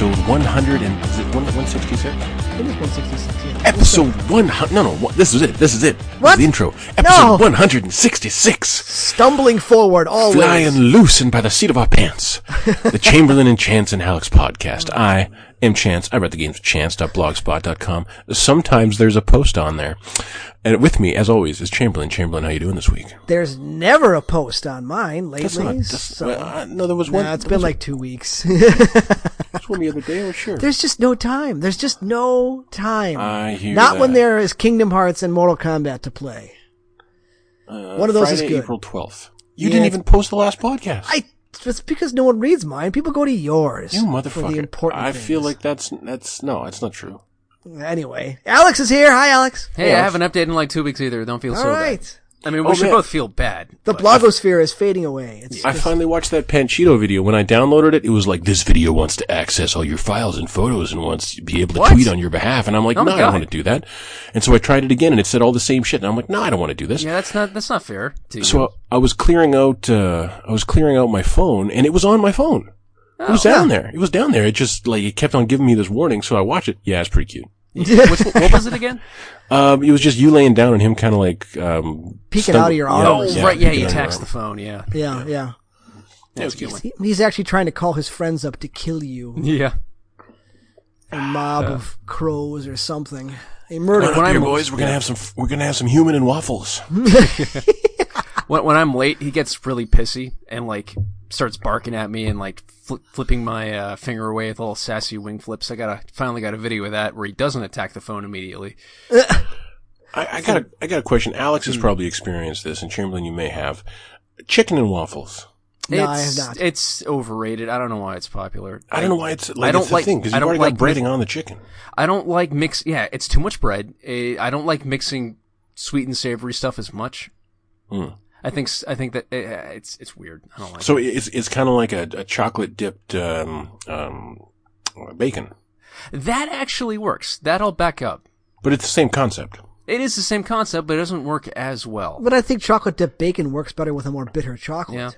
Welcome, world, to episode 100 and is it 166? It is 166. Yeah. Episode 100. No, no, what- this is it. This is it. This is What? the intro. Episode No. 166. Stumbling forward always. Flying loose and by the seat of our pants. the Chamberlain and Chance and Alex podcast. I am Chance. I read the games chance.blogspot.com. Sometimes there's a post on there. And with me, as always, is Chamberlain. Chamberlain, how you doing this week? There's never a post on mine lately. That's not. That's, so, well, uh, no, there was one. it's been like two weeks. was one the other day. Oh, sure. There's just no time. There's just no time. I hear Not when there is Kingdom Hearts and Mortal Kombat to play. Uh, one of those Friday, is good. April 12th. You Yeah, didn't even post the last podcast. I. It's because no one reads mine. People go to yours. you For motherfucker. the important I feel like that's, that's, no, that's not true. Anyway, Alex is here. Hi, Alex. Hey, Yeah. I haven't updated in like two weeks either. Don't feel All so right. bad. I mean, we Oh, should man. both feel bad. The but- blogosphere is fading away. It's, I finally watched that Panchito video. When I downloaded it, it was like, this video wants to access all your files and photos and wants to be able to What? tweet on your behalf. And I'm like, Oh no, I don't want to do that. And so I tried it again and it said all the same shit. And I'm like, no, I don't want to do this. Yeah, that's not that's not fair. To you. So I was clearing out, uh, I was clearing out my phone and it was on my phone. it was Oh. down there. It was down there. It just, like, it kept on giving me this warning. So I watched it. Yeah, it's pretty cute. Which, what was it again? Um, it was just you laying down and him kind of like, um, Peeking stumble- out of your yeah, arms. Oh, right. Yeah, he out of your taxed the phone. Yeah. yeah, yeah. That's a good He's actually trying to call his friends up to kill you. Yeah. A mob of crows or something. A murder. Come on When here, I'm- boys. We're gonna have some. We're gonna have some human and waffles. When, when I'm late, he gets really pissy and like starts barking at me and like fli flipping my uh, finger away with little sassy wing flips. I got a finally got a video of that where he doesn't attack the phone immediately. I, I got a. I got a question. Alex Hmm. has probably experienced this, and Chamberlain, you may have. Chicken and waffles. No, I it's, have not. It's overrated. I don't know why it's popular. I don't know why it's like I don't it's like- thing because I you've don't already like got breading on the chicken. I don't like mix. Yeah, it's too much bread. Eh, I don't like mixing sweet and savory stuff as much. Hmm. I think s- I think that eh, it's it's weird. I don't like. So it's it's kind of like a, a chocolate dipped um, um, bacon. That actually works. That I'll back up. but it's the same concept. It is the same concept, but it doesn't work as well. But I think chocolate dipped bacon works better with a more bitter chocolate. Yeah.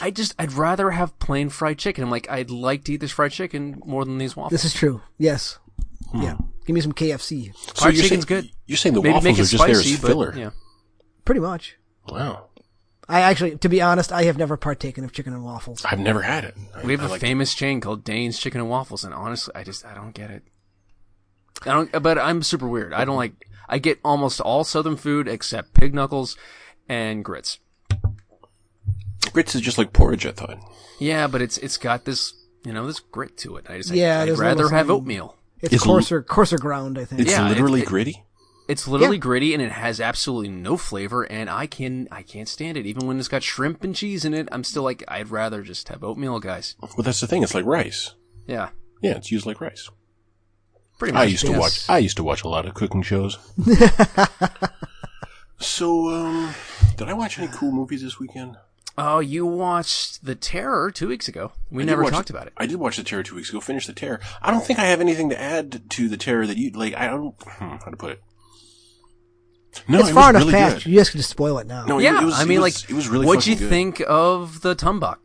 I just I'd rather have plain fried chicken. I'm like I'd like to eat this fried chicken more than these waffles. This is true. Yes. Hmm. Yeah. Give me some KFC. So Fried you're chicken's saying, good. You're saying the Maybe waffles make are it just there spicy, as but filler. yeah. Pretty much. Wow, I actually, to be honest, I have never partaken of chicken and waffles. I've never had it. I- We have I a like- famous chain called Dane's Chicken and Waffles, and honestly, I just I don't get it. I don't, but I'm super weird. I don't like. I get almost all Southern food except pig knuckles and grits. grits is just like porridge. I thought. Yeah, but it's it's got this you know this grit to it. I just Yeah, I'd there's rather have oatmeal. It's It's coarser, coarser ground, I think. It's Yeah, it- literally it- gritty. It's literally Yeah. gritty and it has absolutely no flavor, and I can I can't stand it. Even when it's got shrimp and cheese in it, I'm still like I'd rather just have oatmeal, guys. Well, that's the thing. It's like rice. Yeah, Yeah, it's used like rice. pretty much. I used to yes. watch. I used to watch a lot of cooking shows. so, um, did I watch any cool movies this weekend? Oh, you watched The Terror two weeks ago. We I never watch- talked about it. I did watch the Terror two weeks ago. Finish the Terror. I don't think I have anything to add to the Terror that you like. I don't. Hmm, how to put it? No, it's it far enough really past. good. You guys can just spoil it now. No, yeah, it was, I mean, it was, like, it was really. What'd you good. think of the Tuunbaq?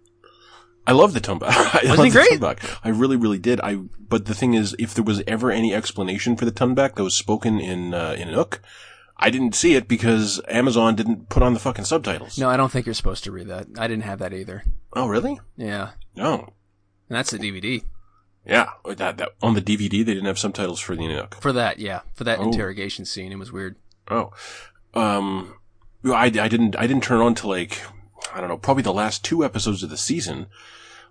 I love the Tuunbaq. I Wasn't love he the great? Tuunbaq. I really, really did. I. But the thing is, if there was ever any explanation for the Tuunbaq that was spoken in uh, in Nook, I didn't see it because Amazon didn't put on the fucking subtitles. No, I don't think you're supposed to read that. I didn't have that either. Oh, really? Yeah, No. and that's the DVD Yeah. That, that on the DVD they didn't have subtitles for the Nook. for that. Yeah, for that Oh. interrogation scene, it was weird. Oh. Um. I, I didn't. I didn't turn on to like. I don't know. Probably the last two episodes of the season.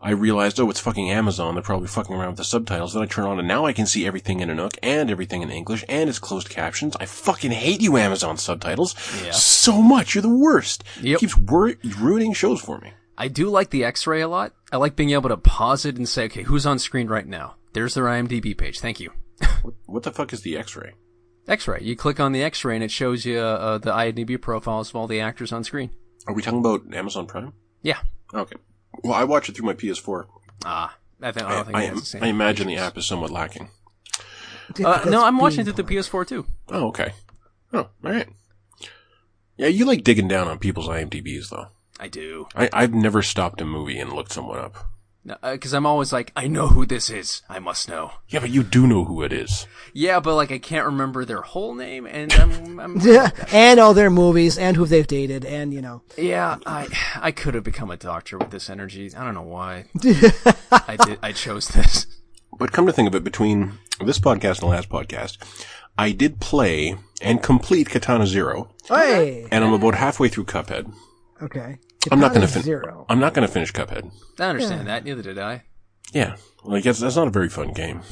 I realized, oh, it's fucking Amazon. They're probably fucking around with the subtitles. Then I turn on and now I can see everything in Nook and everything in English and it's closed captions. I fucking hate you, Amazon subtitles. Yeah. So much. You're the worst. Yep. It keeps wor- ruining shows for me. I do like the X-ray a lot. I like being able to pause it and say, okay, who's on screen right now? There's their IMDb page. Thank you. What, what the fuck is the X-ray? X-ray. You click on the X-ray and it shows you uh, the IMDb profiles of all the actors on screen. Are we talking about Amazon Prime? Yeah. Okay. Well, I watch it through my PS4. Ah, I, think, I I, don't think I, am, the same I imagine the app is somewhat lacking. Uh, no, I'm watching it through the PS4 too. Oh, okay. Oh, all right. Yeah, you like digging down on people's IMDb's though. I do. I, I've never stopped a movie and looked someone up. Because uh, I'm always like, I know who this is. I must know. Yeah, but you do know who it is. Yeah, but like I can't remember their whole name, and I'm, I'm and all their movies and who they've dated and you know. yeah, I I could have become a doctor with this energy. I don't know why I did. I chose this. But come to think of it, between this podcast and the last podcast, I did play and complete Katana Zero, Hey. and I'm about halfway through Cuphead. Okay. I'm not going to finish. zero. I'm not going to finish Cuphead. I understand that. Neither did I. Yeah, like that's, that's not a very fun game.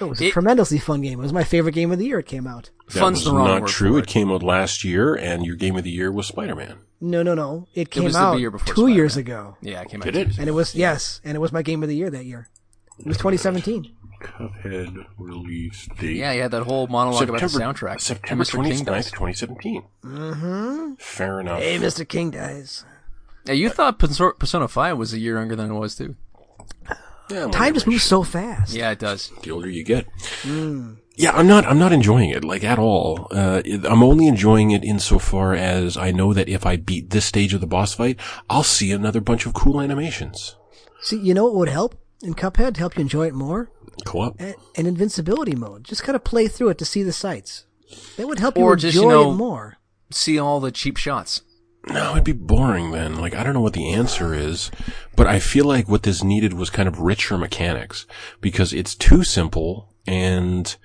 It was a It- tremendously fun game. It was my favorite game of the year. It came out. That Fun's was the wrong not word true. for It it. came out last year, and your game of the year was Spider Man. No, no, no. It came was the out year before two years Spider-Man. ago, Yeah, it came out. Did it? and it was yes, and it was my game of the year that year. It was 2017. Cuphead release date. Yeah, you had that whole monologue about the soundtrack. September And Mr. King 29th, dies. 2017. Mm-hmm. Fair enough. Hey, Mr. King Dice. Yeah, you thought Persona Persona 5 was a year younger than it was too. Yeah, Time just moves so fast. Yeah, it does. the older you get. Yeah, I'm not. I'm not enjoying it like at all. Uh, I'm only enjoying it insofar as I know that if I beat this stage of the boss fight, I'll see another bunch of cool animations. See, you know what would help in Cuphead to help you enjoy it more? Co-op. A- An invincibility mode. Just kind of play through it to see the sights. That would help you enjoy just, you know- it more. See all the cheap shots. No, it'd be boring then. Like, I don't know what the answer is, but I feel like what this needed was kind of richer mechanics because it's too simple and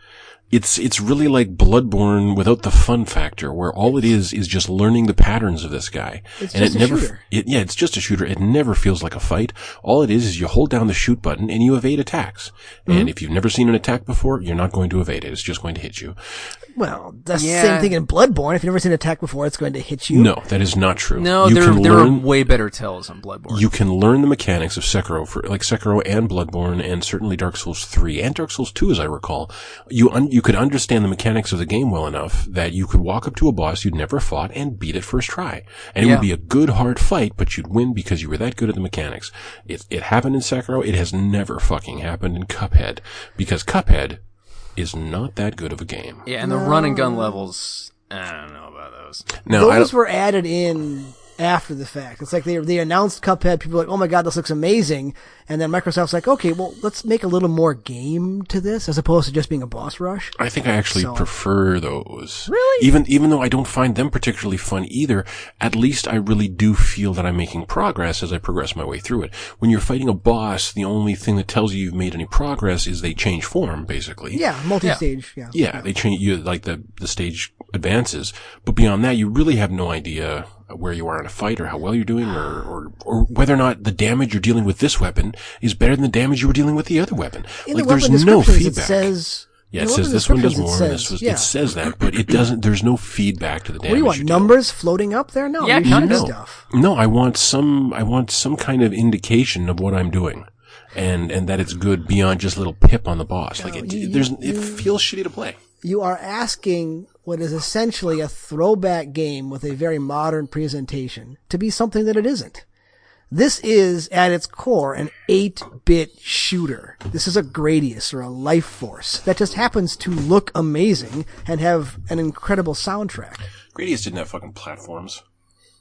it's, it's really like Bloodborne without the fun factor where all it is is just learning the patterns of this guy. It's and just it a never, shooter. It, yeah, it's just a shooter. It never feels like a fight. All it is is you hold down the shoot button and you evade attacks. Mm-hmm. And if you've never seen an attack before, you're not going to evade it. It's just going to hit you. Well, that's Yeah. the same thing in Bloodborne. If you've never seen an attack before, it's going to hit you. No, that is not true. No, you there can there learn, are way better tells on Bloodborne. you can learn the mechanics of Sekiro for like Sekiro and Bloodborne and certainly Dark Souls 3 and Dark Souls 2 as I recall. You un- you could understand the mechanics of the game well enough that you could walk up to a boss you'd never fought and beat it first try. And it would be a good hard fight, but you'd win because you were that good at the mechanics. It it happened in Sekiro, it has never fucking happened in Cuphead because Cuphead is not that good of a game. yeah, and the run and gun levels. I don't know about those. Now, I Those were added in after the fact. It's like they they announced Cuphead. People were like, "Oh my god, this looks amazing!" And then Microsoft's like, "Okay, well, let's make a little more game to this, as opposed to just being a boss rush." I think I actually So- prefer those. Really? Even even though I don't find them particularly fun either, at least I really do feel that I'm making progress as I progress my way through it. When you're fighting a boss, the only thing that tells you you've made any progress is they change form, basically. Yeah, multi-stage. Yeah. Yeah, they change you like the the stage advances, but beyond that, you really have no idea where you are in a fight or how well you're doing or, or or whether or not the damage you're dealing with this weapon is better than the damage you were dealing with the other weapon. In like the weapon there's no feedback. it says. Yeah, it the says this one does more. It this says, was, yeah. It says that, but it doesn't. There's no feedback to the damage. What do you want? deal. Numbers floating up there? No, Yeah, you kinda. No. stuff. No, I want some. I want some kind of indication of what I'm doing, and and that it's good beyond just little pip on the boss. like it, you- there's, you- it feels shitty to play. You are asking what is essentially a throwback game with a very modern presentation to be something that it isn't. This is, at its core, an 8-bit shooter. This is a Gradius or a Life Force that just happens to look amazing and have an incredible soundtrack. Gradius didn't have fucking platforms.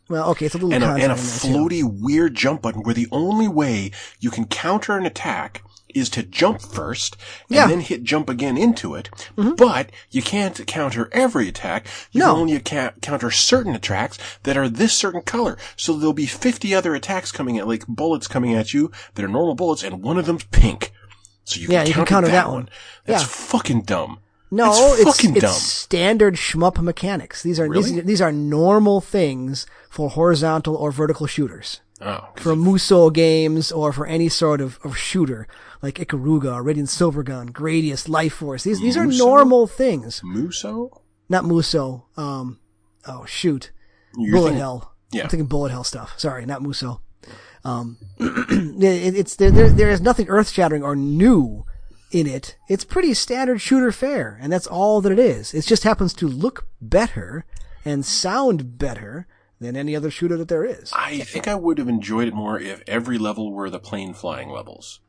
Well, okay, it's a little and a, and a in there, too. floaty weird jump button where the only way you can counter an attack is to jump first and Yeah. Mm-hmm. then hit jump again into it. But you can't counter every attack. You No. can only ca- counter certain attacks that are this certain color. So there'll be 50 other attacks coming at, like bullets coming at you that are normal bullets and one of them's pink. So you Yeah, can you can counter, counter that, that one. one. That's Yeah. fucking dumb. No, It's fucking it's dumb. standard shmup mechanics. These are Really? these, these are normal things for horizontal or vertical shooters. Oh, for Musou games or for any sort of, of shooter like Ikaruga, Radiant Silvergun, Gradius, Life Force. These these are Musou? normal things. Musou? Not Musou. Um, oh shoot, You're Bullet thinking- Hell. Yeah. I'm thinking Bullet Hell stuff. Sorry, not Musou. Um, it, it's there, there. There is nothing earth shattering or new in it. It's pretty standard shooter fare, and that's all that it is. It just happens to look better and sound better than any other shooter that there is. I think I would have enjoyed it more if every level were the plane flying levels.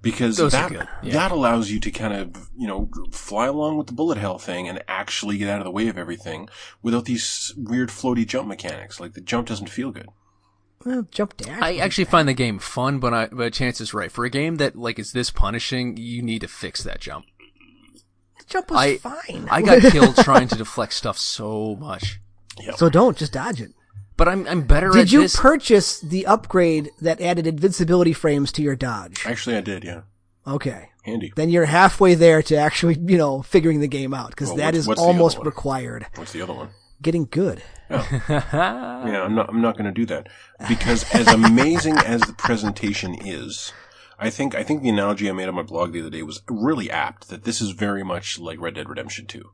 Because Those that, yeah. that allows you to kind of, you know, fly along with the bullet hell thing and actually get out of the way of everything without these weird floaty jump mechanics. Like the jump doesn't feel good. Well, jump dash. I actually find the game fun, but I, but Chance is right. For a game that like is this punishing, you need to fix that jump. the jump was I fine. I got killed trying to deflect stuff so much. so don't just dodge it. But I'm I'm better at Did you this. purchase the upgrade that added invincibility frames to your dodge? Actually, I did. Yeah, Okay. handy. Then you're halfway there to actually, you know, figuring the game out because Well, that what's- is what's almost required. What's the other one? Getting good. Yeah, I'm not. I'm not going to do that because as amazing as the presentation is, I think I think the analogy I made on my blog the other day was really apt. That this is very much like Red Dead Redemption 2,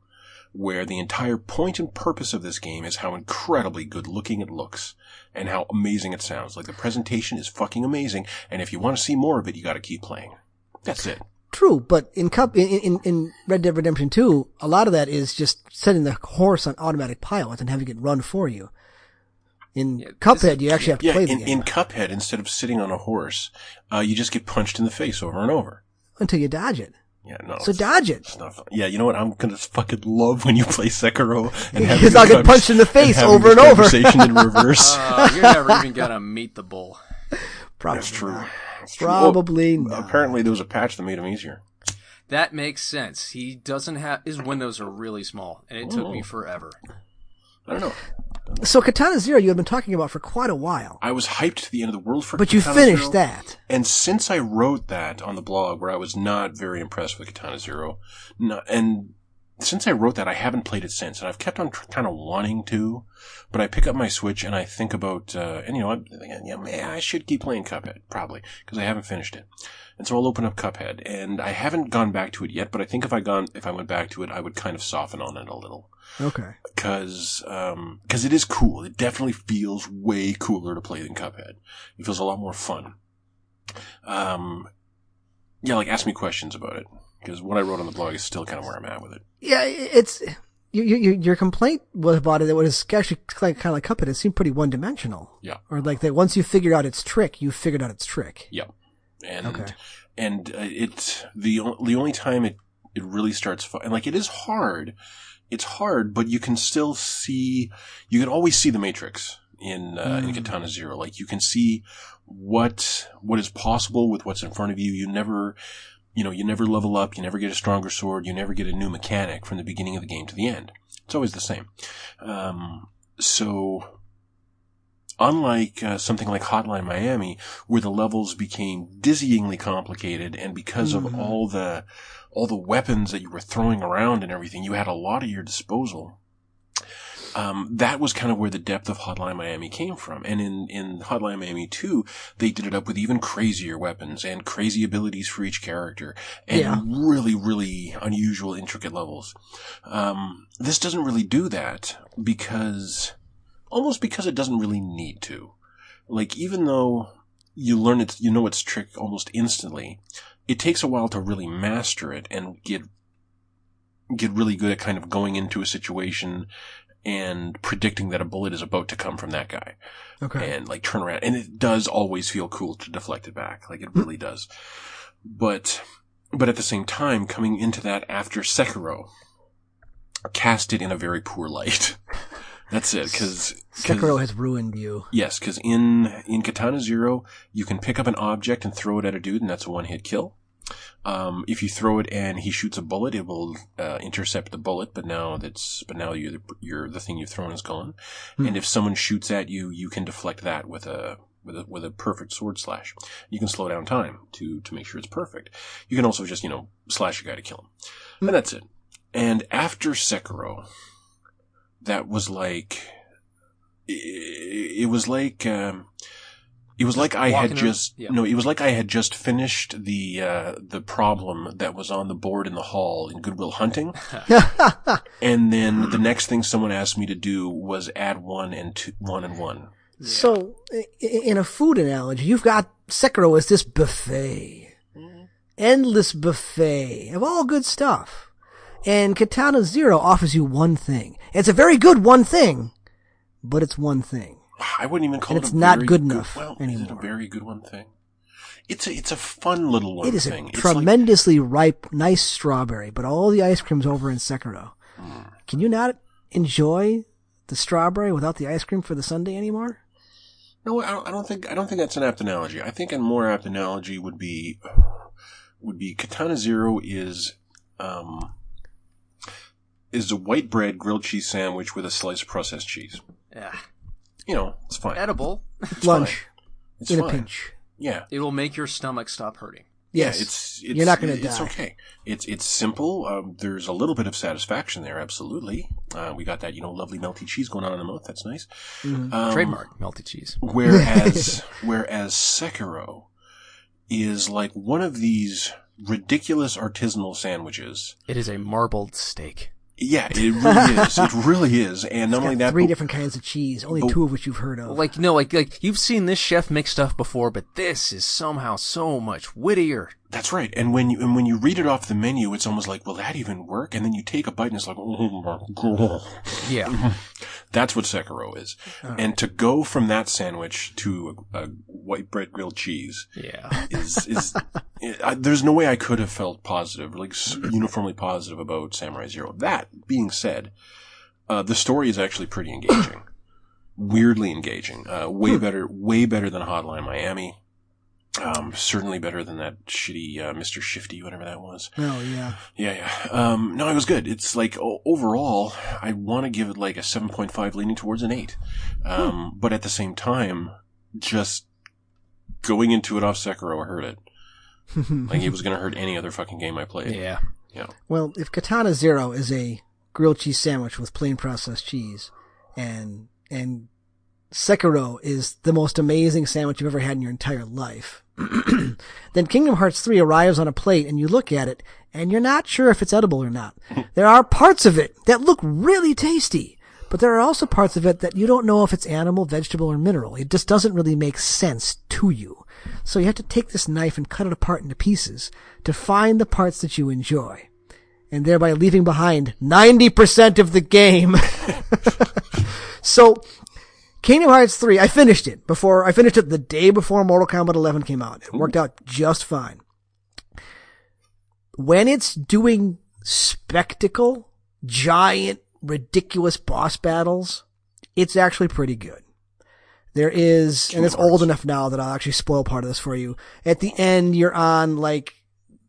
where the entire point and purpose of this game is how incredibly good looking it looks and how amazing it sounds. Like the presentation is fucking amazing, and if you want to see more of it, you got to keep playing. That's it. True, but in Cup in, in in Red Dead Redemption 2, a lot of that is just setting the horse on automatic pilot and having it run for you. In Yeah, Cuphead, is- you actually have to Yeah, play the in, game in Cuphead, instead of sitting on a horse, uh, you just get punched in the face over and over. until you dodge it. Yeah, no. So dodge it. It's not fun. Yeah, you know what? I'm gonna fucking love when you play Sekiro and have Because I'll get punched in the face over and over. Conversation in reverse. Uh, you're never even gonna meet the bull. Probably That's true. not. That's true. Probably Well, not. apparently, there was a patch that made him easier. That makes sense. He doesn't have his windows are really small, and it took me Oh. forever. I don't know. So Katana Zero, you had been talking about for quite a while, I was hyped to the end of the world for it. but you finished Zero, that. And since I wrote that on the blog, where I was not very impressed with Katana Zero, no, and since I wrote that, I haven't played it since, and I've kept on tr- kind of wanting to. But I pick up my Switch and I think about, uh, and you know, I'm thinking, yeah, man, I should keep playing Cuphead probably because I haven't finished it. And so I'll open up Cuphead, and I haven't gone back to it yet. But I think if I gone, if I went back to it, I would kind of soften on it a little Okay. because um, cause it is cool. It definitely feels way cooler to play than Cuphead. It feels a lot more fun. Um, yeah, like ask me questions about it because what I wrote on the blog is still kind of where I'm at with it. Yeah, it's you, you, your complaint was about it. It was actually like, kind of like Cuphead. It seemed pretty one dimensional. Yeah. Or like that once you figured out its trick, you figured out its trick. Yep. And Okay. and uh, it's the the only time it it really starts fu- and like it is hard. It's hard, but you can still see. You can always see the matrix in uh, in Mm. Katana Zero. Like you can see what what is possible with what's in front of you. You never. You know, you never level up, you never get a stronger sword, you never get a new mechanic from the beginning of the game to the end. It's always the same. Um, so, unlike uh, something like Hotline Miami, where the levels became dizzyingly complicated, and because of Mhm. all the all the weapons that you were throwing around and everything, you had a lot at your disposal. Um, that was kind of where the depth of Hotline Miami came from. And in, in Hotline Miami 2, they did it up with even crazier weapons and crazy abilities for each character and Yeah. really, really unusual, intricate levels. Um, this doesn't really do that because, almost because it doesn't really need to. Like, even though you learn it, you know its trick almost instantly, it takes a while to really master it and get, get really good at kind of going into a situation and predicting that a bullet is about to come from that guy Okay. and like turn around. And it does always feel cool to deflect it back. Like it really does. But, but at the same time, coming into that after Sekiro, cast it in a very poor light. That's it. because Sekiro has ruined you. Yes, because in in Katana Zero, you can pick up an object and throw it at a dude, and that's a one hit kill. Um, if you throw it and he shoots a bullet, it will uh, intercept the bullet. But now that's but now you're the, you're the thing you've thrown is gone. Hmm. And if someone shoots at you, you can deflect that with a with a with a perfect sword slash. You can slow down time to to make sure it's perfect. You can also just you know slash a guy to kill him, Hmm. and that's it. And after Sekiro, that was like it, it was like um, it was like I had walking just yeah. no, it was like I had just finished the uh, the problem that was on the board in the hall in Goodwill Hunting, and then the next thing someone asked me to do was add one and two, one and one. So, i- i- in a food analogy, you've got Sekiro as this buffet. Endless buffet of all good stuff. And Katana Zero offers you one thing. It's a very good one thing, but it's one thing. I wouldn't even call it. And it. it's a not very good enough Well, is it a very good one thing? It's a it's a fun little one It is a thing. It's like- tremendously ripe, nice strawberry, but all the ice cream's over in Sekiro. Hmm. Can you not enjoy the strawberry without the ice cream for the sundae anymore? No, I don't, I don't think I don't think that's an apt analogy. I think a more apt analogy would be would be Katana Zero is um is a white bread grilled cheese sandwich with a slice of processed cheese. Yeah. You know, it's fine. Edible. It's Lunch fine. It's in fine. a pinch. Yeah. It will make your stomach stop hurting. Yes. Yeah, it's, it's You're not gonna die. It's die. okay. It's it's simple. Um, there's a little bit of satisfaction there. Absolutely. Uh, we got that you know lovely melty cheese going on in the mouth. That's nice. Mm-hmm. Um, Trademark melty cheese. Whereas whereas Sekiro is like one of these ridiculous artisanal sandwiches. It is a marbled steak. Yeah, it really is. It really is. And not only Got that, three but- different kinds of cheese, only but- two of which you've heard of. Like no, like like you've seen this chef make stuff before, but this is somehow so much wittier. That's right. And when you and when you read it off the menu, it's almost like, will that even work? And then you take a bite and it's like, oh my god. Yeah. That's what Sekiro is. And to go from that sandwich to a, a white bread grilled cheese Yeah. is is I, there's no way I could have felt positive, like uniformly positive about Samurai Zero. That being said, uh, the story is actually pretty engaging, weirdly engaging. Uh, way better, way better than Hotline Miami. Um, certainly better than that shitty uh, Mr. Shifty, whatever that was. oh yeah. Yeah, yeah. Um, no, it was good. It's like o- overall, I want to give it like a seven point five, leaning towards an eight. Um, but at the same time, just going into it off Sekiro hurt it. like it was going to hurt any other fucking game I played. Yeah, yeah. Well, if Katana Zero is a grilled cheese sandwich with plain processed cheese, and and Sekiro is the most amazing sandwich you've ever had in your entire life, then Kingdom Hearts 3 arrives on a plate and you look at it and you're not sure if it's edible or not. there are parts of it that look really tasty, but there are also parts of it that you don't know if it's animal, vegetable, or mineral. It just doesn't really make sense to you. So you have to take this knife and cut it apart into pieces to find the parts that you enjoy. And thereby leaving behind 90% of the game. so, Kingdom Hearts 3, I finished it before, I finished it the day before Mortal Kombat 11 came out. It worked out just fine. When it's doing spectacle, giant, ridiculous boss battles, it's actually pretty good. There is, and it's old enough now that I'll actually spoil part of this for you. At the end, you're on like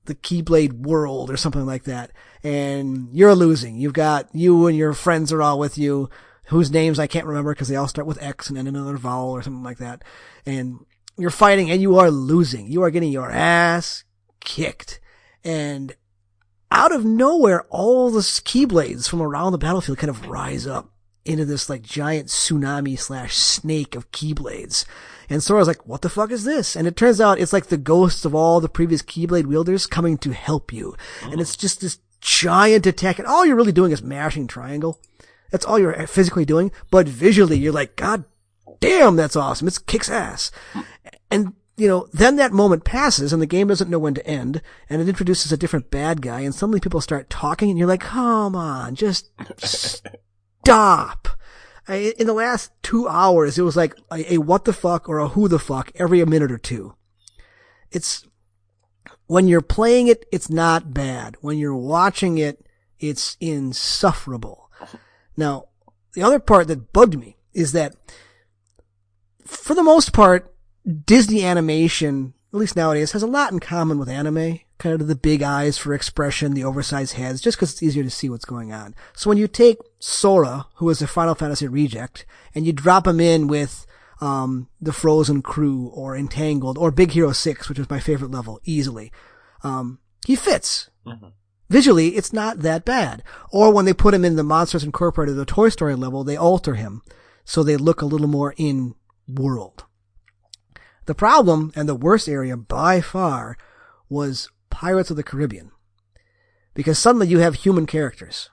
the Keyblade world or something like that, and you're losing. You've got you and your friends are all with you, whose names I can't remember because they all start with X and then another vowel or something like that. And you're fighting and you are losing. You are getting your ass kicked. And out of nowhere, all the Keyblades from around the battlefield kind of rise up into this like giant tsunami slash snake of Keyblades. And Sora's like, what the fuck is this? And it turns out it's like the ghosts of all the previous Keyblade wielders coming to help you. And it's oh. just this giant attack. And all you're really doing is mashing triangle. That's all you're physically doing. But visually, you're like, God damn, that's awesome. It kicks ass. And, you know, then that moment passes and the game doesn't know when to end and it introduces a different bad guy and suddenly people start talking and you're like, come on, just stop. In the last two hours, it was like a, a what the fuck or a who the fuck every minute or two. It's, when you're playing it, it's not bad. When you're watching it, it's insufferable. Now, the other part that bugged me is that for the most part, Disney animation, at least nowadays, has a lot in common with anime. Kind of the big eyes for expression, the oversized heads, just because it's easier to see what's going on. So when you take Sora, who is a Final Fantasy reject, and you drop him in with um, the Frozen Crew or Entangled or Big Hero 6, which is my favorite level, easily, um, he fits. Visually, it's not that bad. Or when they put him in the Monsters Incorporated, the Toy Story level, they alter him so they look a little more in world. The problem, and the worst area by far, was Pirates of the Caribbean. Because suddenly you have human characters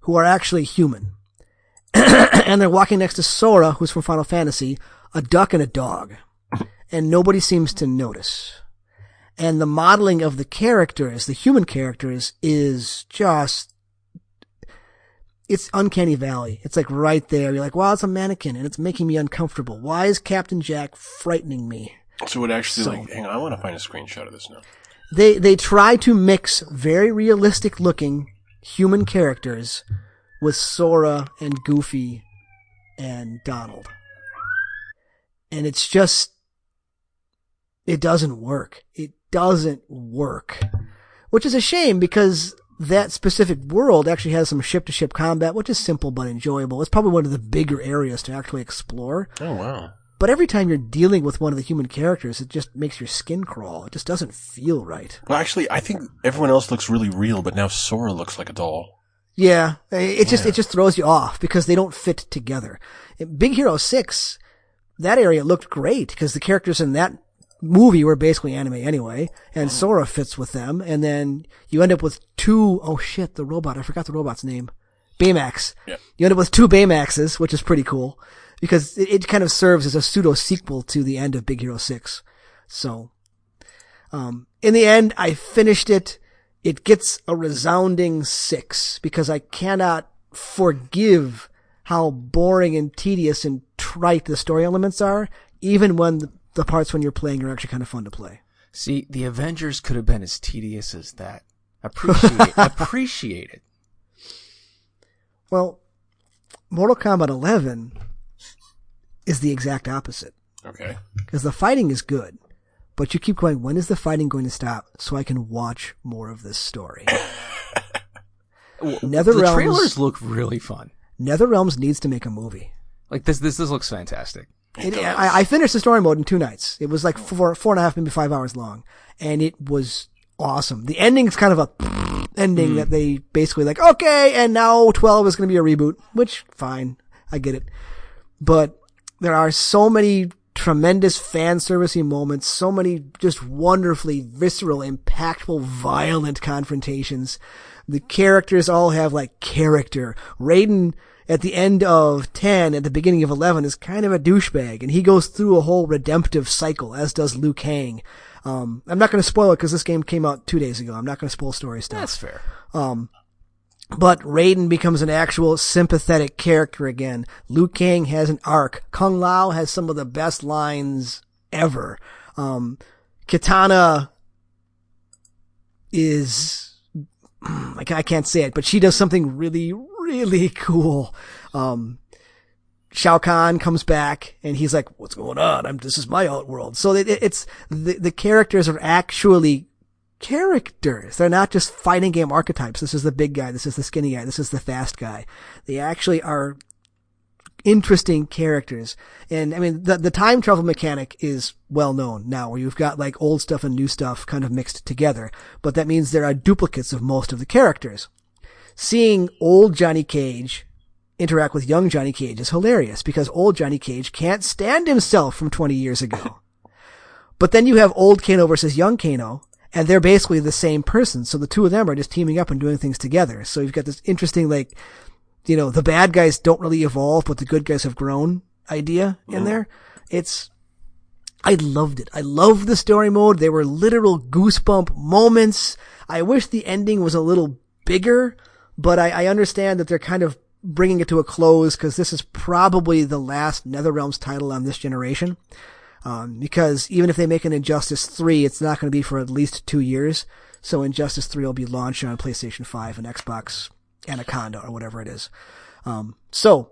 who are actually human. and they're walking next to Sora, who's from Final Fantasy, a duck and a dog. And nobody seems to notice. And the modeling of the characters, the human characters, is just it's uncanny valley. It's like right there. You're like, wow, it's a mannequin and it's making me uncomfortable. Why is Captain Jack frightening me? So it actually So- like, hang on, I want to find a screenshot of this now. They, they try to mix very realistic looking human characters with Sora and Goofy and Donald. And it's just, it doesn't work. It doesn't work. Which is a shame because that specific world actually has some ship to ship combat, which is simple but enjoyable. It's probably one of the bigger areas to actually explore. Oh wow. But every time you're dealing with one of the human characters, it just makes your skin crawl. It just doesn't feel right. Well, actually, I think everyone else looks really real, but now Sora looks like a doll. Yeah, it just it just throws you off because they don't fit together. In Big Hero Six, that area looked great because the characters in that movie were basically anime anyway, and Sora fits with them. And then you end up with two oh shit, the robot. I forgot the robot's name. Baymax. Yeah. You end up with two Baymaxes, which is pretty cool because it, it kind of serves as a pseudo sequel to the end of Big Hero Six. So, um, in the end, I finished it. It gets a resounding six because I cannot forgive how boring and tedious and trite the story elements are, even when the, the parts when you're playing are actually kind of fun to play. See, the Avengers could have been as tedious as that. Appreciate, appreciate it. Well, Mortal Kombat 11 is the exact opposite Okay. because the fighting is good, but you keep going, when is the fighting going to stop so I can watch more of this story? The NetherRealms, trailers look really fun. Nether Realms needs to make a movie. Like this, this, this looks fantastic. It, I, I finished the story mode in two nights. It was like four, four and a half, maybe five hours long, and it was awesome. The ending's kind of a ending hmm. that they basically like, okay, and now 12 is going to be a reboot, which fine. I get it. But there are so many tremendous fan servicey moments, so many just wonderfully visceral, impactful, violent confrontations. The characters all have like character. Raiden at the end of 10, at the beginning of 11 is kind of a douchebag and he goes through a whole redemptive cycle, as does Liu Kang. Um, I'm not going to spoil it because this game came out two days ago. I'm not going to spoil story stuff. That's fair. But Raiden becomes an actual sympathetic character again. Liu Kang has an arc. Kung Lao has some of the best lines ever. Um, Kitana is, I can't say it, but she does something really, really cool. Um, Shao Kahn comes back and he's like, what's going on? I'm, this is my outworld. So it, it's, the, the characters are actually characters. They're not just fighting game archetypes. This is the big guy. This is the skinny guy. This is the fast guy. They actually are interesting characters. And I mean, the, the time travel mechanic is well known now where you've got like old stuff and new stuff kind of mixed together. But that means there are duplicates of most of the characters. Seeing old Johnny Cage interact with young Johnny Cage is hilarious because old Johnny Cage can't stand himself from 20 years ago. but then you have old Kano versus young Kano and they're basically the same person. So the two of them are just teaming up and doing things together. So you've got this interesting, like, you know, the bad guys don't really evolve, but the good guys have grown idea in mm-hmm. there. It's, I loved it. I loved the story mode. There were literal goosebump moments. I wish the ending was a little bigger, but I, I understand that they're kind of bringing it to a close because this is probably the last NetherRealms title on this generation. Um, because even if they make an Injustice 3, it's not going to be for at least two years. So Injustice 3 will be launched on PlayStation 5 and Xbox Anaconda or whatever it is. Um, so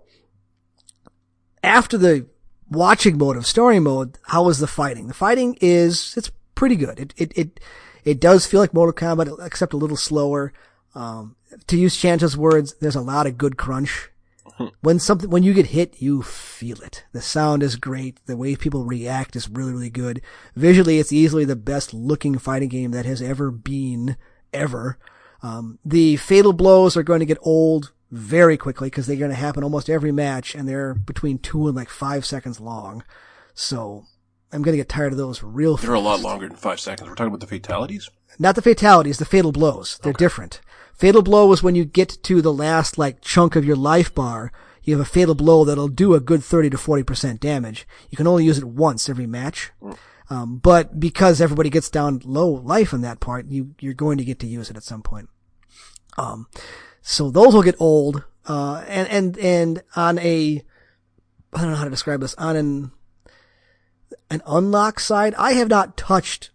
after the watching mode of story mode, how was the fighting? The fighting is, it's pretty good. It, it, it, it does feel like Mortal Kombat, except a little slower. Um, to use Chance's words, there's a lot of good crunch. When something, when you get hit, you feel it. The sound is great. The way people react is really, really good. Visually, it's easily the best looking fighting game that has ever been, ever. Um, the fatal blows are going to get old very quickly because they're going to happen almost every match and they're between two and like five seconds long. So I'm going to get tired of those real They're a lot longer than five seconds. We're talking about the fatalities. not the fatalities, the fatal blows. They're different. Fatal blow is when you get to the last like chunk of your life bar. You have a fatal blow that'll do a good 30 to 40% damage. You can only use it once every match. Um, but because everybody gets down low life in that part, you, you're going to get to use it at some point. Um, so those will get old. Uh, and, and, and on a, I don't know how to describe this, on an, an unlock side, I have not touched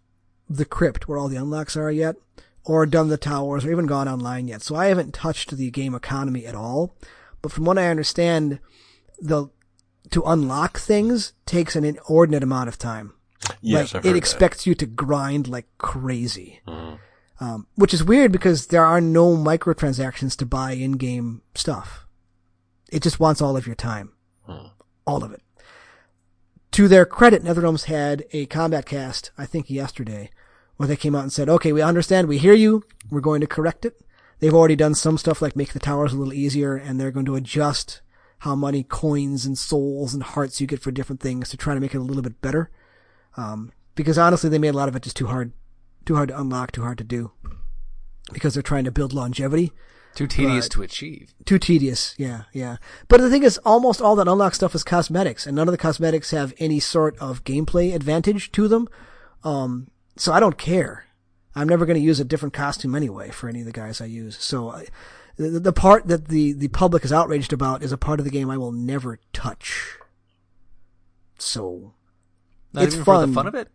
the crypt where all the unlocks are yet, or done the towers, or even gone online yet. So I haven't touched the game economy at all. But from what I understand, the to unlock things takes an inordinate amount of time. Yes, like it expects you to grind like crazy. Um, which is weird because there are no microtransactions to buy in-game stuff. It just wants all of your time. All of it. To their credit, NetherRealms had a Kombat Kast, I think yesterday, where they came out and said, okay, we understand, we hear you, we're going to correct it. They've already done some stuff like make the towers a little easier, and they're going to adjust how many coins and souls and hearts you get for different things to try to make it a little bit better. Um, because honestly, they made a lot of it just too hard, too hard to unlock, too hard to do. Because they're trying to build longevity. Too tedious to achieve. Too tedious, yeah, yeah. But the thing is, almost all that unlock stuff is cosmetics, and none of the cosmetics have any sort of gameplay advantage to them. Um, so I don't care. I'm never going to use a different costume anyway for any of the guys I use. So uh, I, the, the part that the, the public is outraged about is a part of the game I will never touch. So Not It's fun. the fun of it.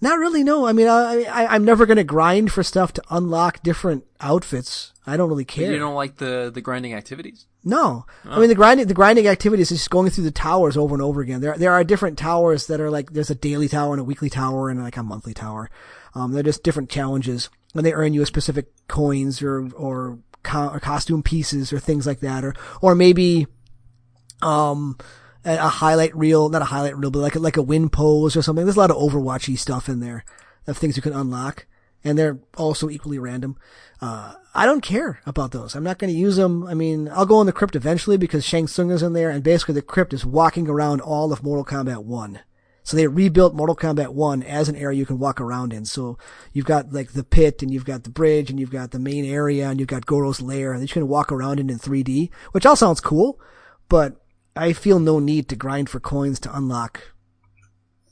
not really, no. I mean, I, I, I'm never going to grind for stuff to unlock different outfits. I don't really care. You don't like the the grinding activities? No, I mean the grinding the grinding activity is just going through the towers over and over again. There there are different towers that are like there's a daily tower and a weekly tower and like a monthly tower. Um, they're just different challenges, and they earn you a specific coins or or, co- or costume pieces or things like that, or or maybe um a, a highlight reel, not a highlight reel, but like a, like a win pose or something. There's a lot of Overwatchy stuff in there of things you can unlock, and they're also equally random. Uh, I don't care about those. I'm not going to use them. I mean, I'll go in the crypt eventually because Shang Tsung is in there, and basically the crypt is walking around all of Mortal Kombat 1. So they rebuilt Mortal Kombat 1 as an area you can walk around in. So you've got like the pit and you've got the bridge and you've got the main area and you've got Goro's lair and you can walk around in in 3D, which all sounds cool, but I feel no need to grind for coins to unlock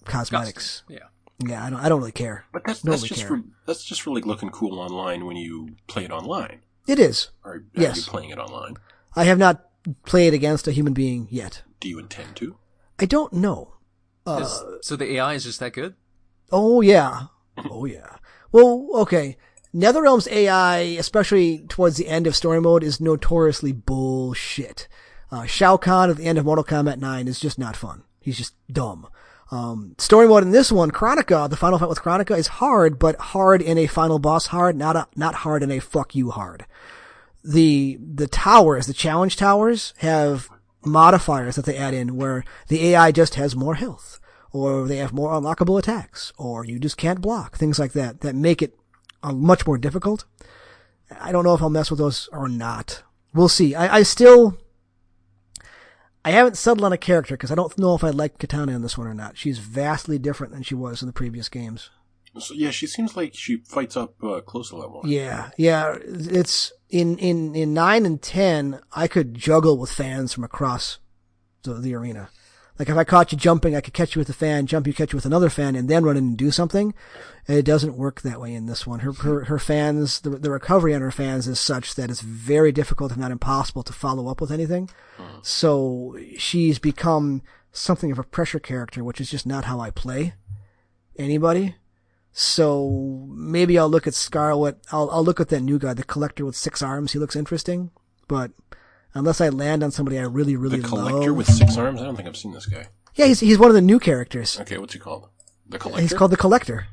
cosmetics. Yeah. Yeah, I don't, I don't really care. But that's that's really just care. for that's just for like looking cool online when you play it online. It is. Or are Yes. you playing it online? I have not played against a human being yet. Do you intend to? I don't know. Is- so the AI is just that good? Oh yeah. Oh yeah. Well, okay. NetherRealm's AI, especially towards the end of story mode, is notoriously bullshit. Uh, Shao Kahn at the end of Mortal Kombat 9 is just not fun. He's just dumb. Um, story mode in this one, Kronika, the final fight with Kronika is hard, but hard in a final boss hard, not a, not hard in a fuck you hard. The, the towers, the challenge towers have modifiers that they add in where the AI just has more health, or they have more unlockable attacks, or you just can't block, things like that, that make it uh, much more difficult. I don't know if I'll mess with those or not. We'll see. I, I still, I haven't settled on a character because I don't know if I like Kitana in this one or not. She's vastly different than she was in the previous games. So, yeah, she seems like she fights up uh, close a lot. Yeah, yeah. It's in in in nine and ten. I could juggle with fans from across the, the arena. Like if I caught you jumping, I could catch you with a fan, jump you, catch you with another fan, and then run in and do something. It doesn't work that way in this one. Her her, her fans, the the recovery on her fans is such that it's very difficult, if not impossible, to follow up with anything. So she's become something of a pressure character, which is just not how I play anybody. So maybe I'll look at Skarlet. I'll I'll look at that new guy, the collector with six arms. He looks interesting, but unless I land on somebody I really really like. The collector love, with six arms? I don't think I've seen this guy. yeah, he's he's one of the new characters. Okay, what's he called? The collector? He's called the collector.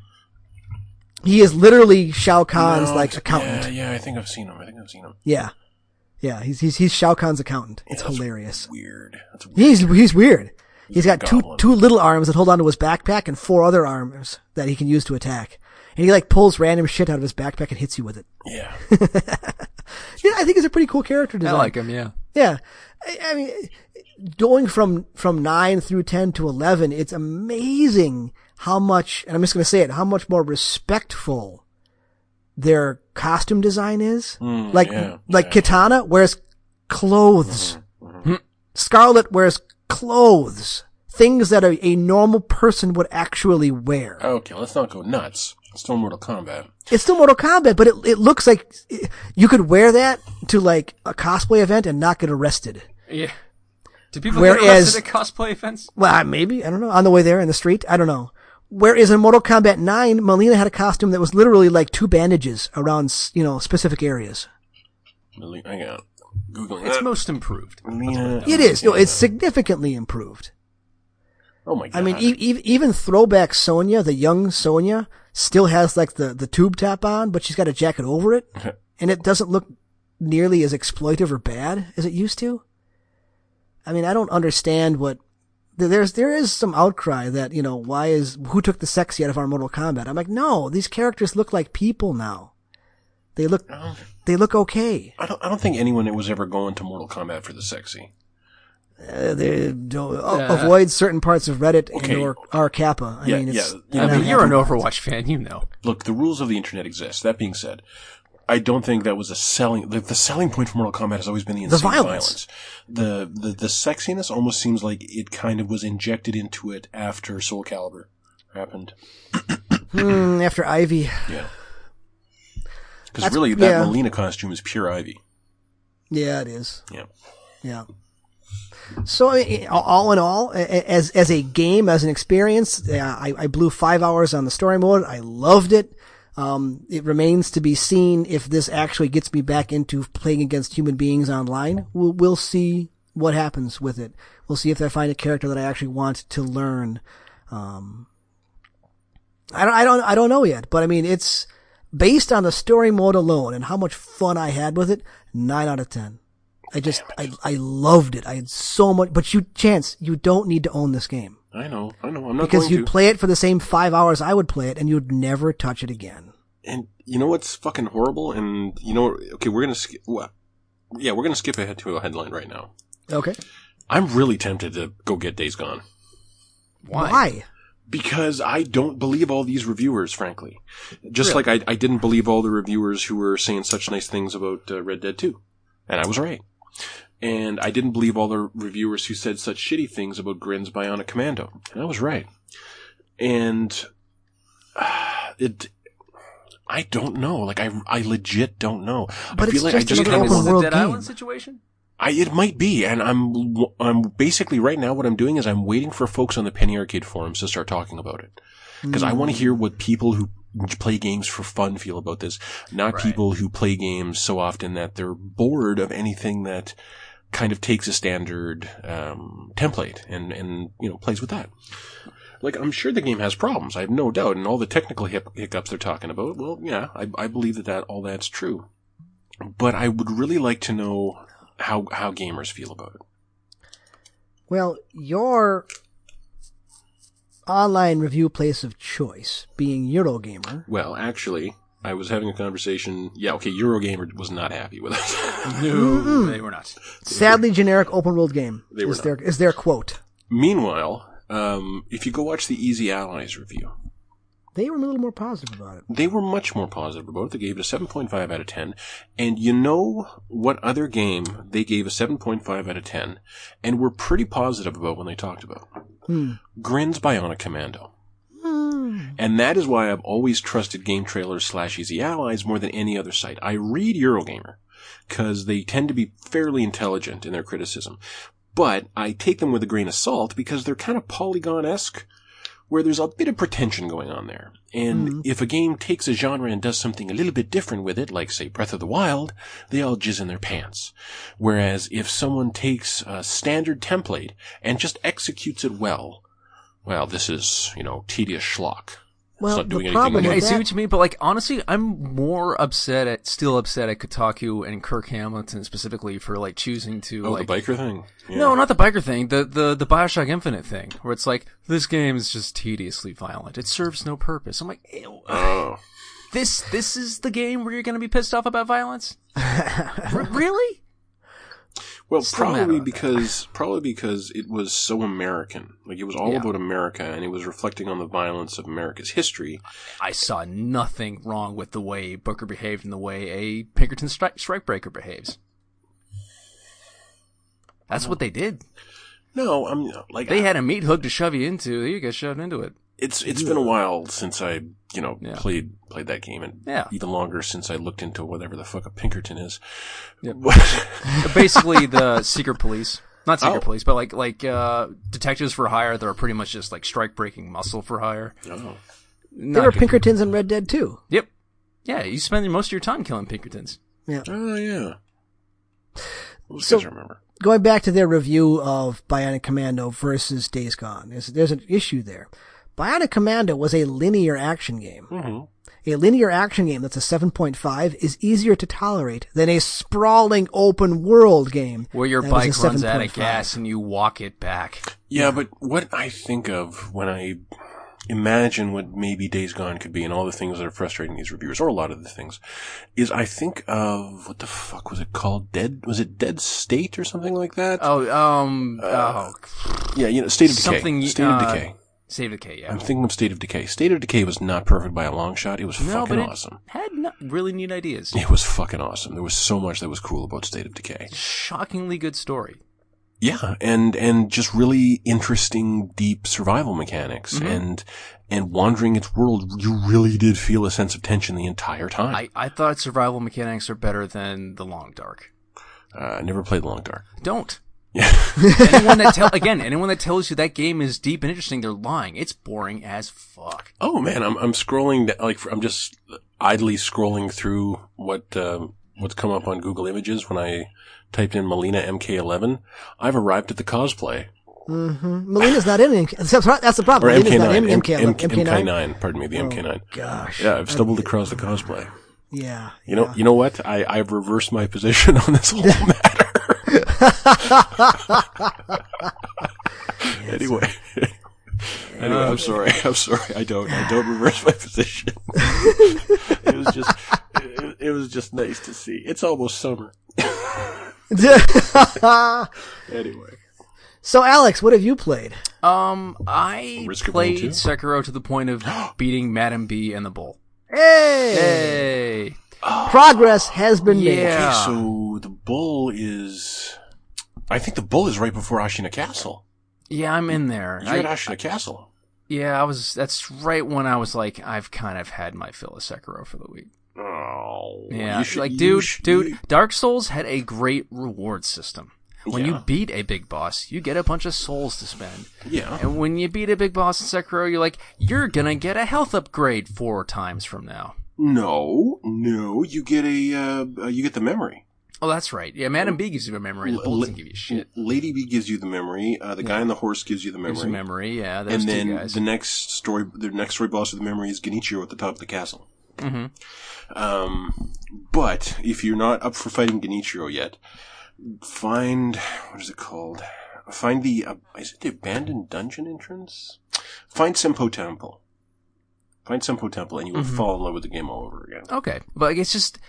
He is literally Shao Kahn's No, like accountant. Yeah, yeah, I think I've seen him. I think I've seen him. Yeah, yeah. He's he's he's Shao Kahn's accountant. It's that's hilarious. Weird. That's weird. He's he's weird. He's got two two little arms that hold onto his backpack and four other arms that he can use to attack. And he like pulls random shit out of his backpack and hits you with it. Yeah. Yeah, I think he's a pretty cool character I like him, yeah. Yeah. I, I mean, going from, from 9 through 10 to 11, it's amazing how much, and I'm just going to say it, how much more respectful their costume design is. Hmm, like, Mm, yeah, like Kitana wears clothes. Mm-hmm, mm-hmm. Hmm. Skarlet wears clothes. Things that a, a normal person would actually wear. Okay, let's not go nuts. Still Mortal Kombat. It's still Mortal Kombat, but it, it looks like you could wear that to like a cosplay event and not get arrested. Yeah. Do people Whereas- get arrested at cosplay events? Well, maybe. I don't know. On the way there in the street. I don't know. Whereas in Mortal Kombat 9, Mileena had a costume that was literally like two bandages around, you know, specific areas. Really- Hang on. googling. It's that. most improved. Yeah. It is. No, it's significantly improved. Oh my god. I mean, e- e- even throwback Sonya, the young Sonya, still has like the, the tube top on, but she's got a jacket over it, and it doesn't look nearly as exploitive or bad as it used to. I mean, I don't understand what there's there is some outcry that you know why is who took the sexy out of our Mortal Kombat? I'm like, no, these characters look like people now. They look they look okay. I don't. I don't think anyone was ever going to Mortal Kombat for the sexy. Uh, they don't a- avoid certain parts of Reddit Okay. and or R Kappa. I Yeah, mean, it's, yeah. you're I mean, you're an happy. Overwatch fan, you know. Look, the rules of the internet exist. That being said, I don't think that was a selling. The, the selling point for Mortal Kombat has always been the insane violence. The, the the sexiness almost seems like it kind of was injected into it after Soul Calibur happened. Hmm, after Ivy. Yeah. Because really, that yeah. Mileena costume is pure Ivy. Yeah, it is. Yeah. Yeah. So all in all, as as a game, as an experience, I, I blew five hours on the story mode. I loved it. Um, it remains to be seen if this actually gets me back into playing against human beings online. We'll we'll see what happens with it. We'll see if I find a character that I actually want to learn. Um, I don't I don't I don't know yet, but I mean it's based on the story mode alone and how much fun I had with it. Nine out of ten. I just, I, I loved it. I had so much, but you, chance, you don't need to own this game. I know. I know. I'm not Because going you'd to. play it for the same five hours I would play it and you'd never touch it again. and you know what's fucking horrible? And you know, okay, we're gonna skip. Well, yeah, we're gonna skip ahead to a headline right now. Okay. I'm really tempted to go get Days Gone. Why? Because I don't believe all these reviewers, frankly. Just Really? like I, I didn't believe all the reviewers who were saying such nice things about uh, Red Dead 2. And I was right. And I didn't believe all the reviewers who said such shitty things about Grin's Bionic Commando. And I was right. And uh, it, I don't know. Like I, I legit don't know. But I feel it's like I just just another kind of open world a Dead game. Island situation? I, it might be, and I'm I'm basically right now what I'm doing is I'm waiting for folks on the Penny Arcade forums to start talking about it because I want to hear what people who play games for fun feel about this, not Right. people who play games so often that they're bored of anything that kind of takes a standard um, template and and you know plays with that. Like I'm sure the game has problems, I have no doubt, and all the technical hic- hiccups they're talking about. Well, yeah, I, I believe that that all that's true, but I would really like to know how how gamers feel about it. Well, your online review place of choice being Eurogamer. Well, actually, I was having a conversation. Yeah, okay, Eurogamer was not happy with it. No, they were not. Sadly generic open world game They were is not. their, is their quote. Meanwhile, um, if you go watch the Easy Allies review, They were a little more positive about it. they were much more positive about it. They gave it a 7.5 out of 10. And you know what other game they gave a 7.5 out of 10 and were pretty positive about when they talked about? Hmm. Grin's Bionic Commando. Hmm. And that is why I've always trusted Game Trailers slash Easy Allies more than any other site. I read Eurogamer because they tend to be fairly intelligent in their criticism. But I take them with a grain of salt because they're kind of polygon-esque where there's a bit of pretension going on there. And mm-hmm. if a game takes a genre and does something a little bit different with it, like say Breath of the Wild, they all jizz in their pants. Whereas if someone takes a standard template and just executes it well, well, this is, you know, tedious schlock. Well, not doing the anything problem new. I with see that, what you mean, but like honestly, I'm more upset at still upset at Kotaku and Kirk Hamilton specifically for like choosing to Oh, like the biker thing? Yeah. no, not the biker thing, the the the Bioshock Infinite thing, where it's like this game is just tediously violent. It serves no purpose. I'm like, ew, Oh. this this is the game where you're gonna be pissed off about violence? R- really? Well, Still probably about that. because probably because it was so American. Like it was all Yeah. about America, and it was reflecting on the violence of America's history. I saw nothing wrong with the way Booker behaved and the way a Pinkerton stri- strikebreaker behaves. That's what they did. No, I'm like They had a meat hook to shove you into. You get shoved into it. It's it's been a while since I you know Yeah. played played that game, and Yeah. even longer since I looked into whatever the fuck a Pinkerton is. Yep. Basically, the secret police. Not secret Oh. police, but like like uh, detectives for hire that are pretty much just like strike breaking muscle for hire. oh. there were Pinkertons in Red Dead too. Yep. Yeah, you spend most of your time killing Pinkertons. Yeah. oh yeah. Those So- remember. going back to their review of Bionic Commando versus Days Gone, there's, there's an issue there. Bionic Commando was a linear action game. Mm-hmm. A linear action game that's a 7.5 is easier to tolerate than a sprawling open world game. Where your that is bike a runs out of gas and you walk it back. Yeah, but what I think of when I imagine what maybe Days Gone could be and all the things that are frustrating these reviewers, or a lot of the things, is I think of what the fuck was it called? Dead? Was it Dead State or something like that? Oh, um, oh, yeah, you know, State of Decay. something. State uh, of Decay. Save Decay, yeah. I'm thinking of State of Decay. State of Decay was not perfect by a long shot. It was No, fucking it awesome. had no, really neat ideas. It was fucking awesome. There was so much that was cool about State of Decay. Shockingly good story. Yeah, and and just really interesting, deep survival mechanics, Mm-hmm. and and wandering its world. You really did feel a sense of tension the entire time. I, I thought survival mechanics are better than the Long Dark. uh, I never played the Long Dark. Don't. Yeah, anyone that tell again, anyone that tells you that game is deep and interesting, they're lying. It's boring as fuck. Oh man, I'm I'm scrolling da- like I'm just idly scrolling through what um, what's come up on Google Images when I typed in Mileena MK11. I've arrived at the cosplay Mm-hmm. Mileena's not in it. That's that's the or problem. Mileena's not MK9. in M- MK, M- MK9. MK9. Pardon me, the MK9. Gosh. Yeah, I've stumbled across the cosplay. Yeah. You know, you know what? I I've reversed my position on this whole matter. Anyway. Anyway, I'm sorry. I'm sorry. I don't. I don't reverse my position. it was just. It, it was just nice to see. It's almost summer. Anyway. so, Alex, what have you played? Um, I Risk played Sekiro to the point of beating Madam B and the Bull. Hey! Hey, Progress has been made. Okay, so the bull is. I think the bull is right before Ashina Castle. yeah, I'm in there. You're at I, Ashina Castle. yeah, I was. That's right when I was like, I've kind of had my fill of Sekiro for the week. Oh, Yeah, you should- like dude, should- dude, Dark Souls had a great reward system. When you beat a big boss, you get a bunch of souls to spend. Yeah. And when you beat a big boss in Sekiro, you're like, you're gonna get a health upgrade four times from now. No, no, you get a uh, uh, you get the memory. Oh, that's right. Yeah, Madam B gives you a memory. The bull doesn't give you shit. Lady B gives you the memory. Uh, the guy on the horse gives you the Gives memory. you memory. Yeah, and then the next story, the next story boss of the memory is Genichiro at the top of the castle. hmm Um, but if you're not up for fighting Genichiro yet, find what is it called? Find the uh, is it the abandoned dungeon entrance? Find Senpou Temple. Find Senpou Temple, and you will Mm-hmm. fall in love with the game all over again. Okay, but like, it's just,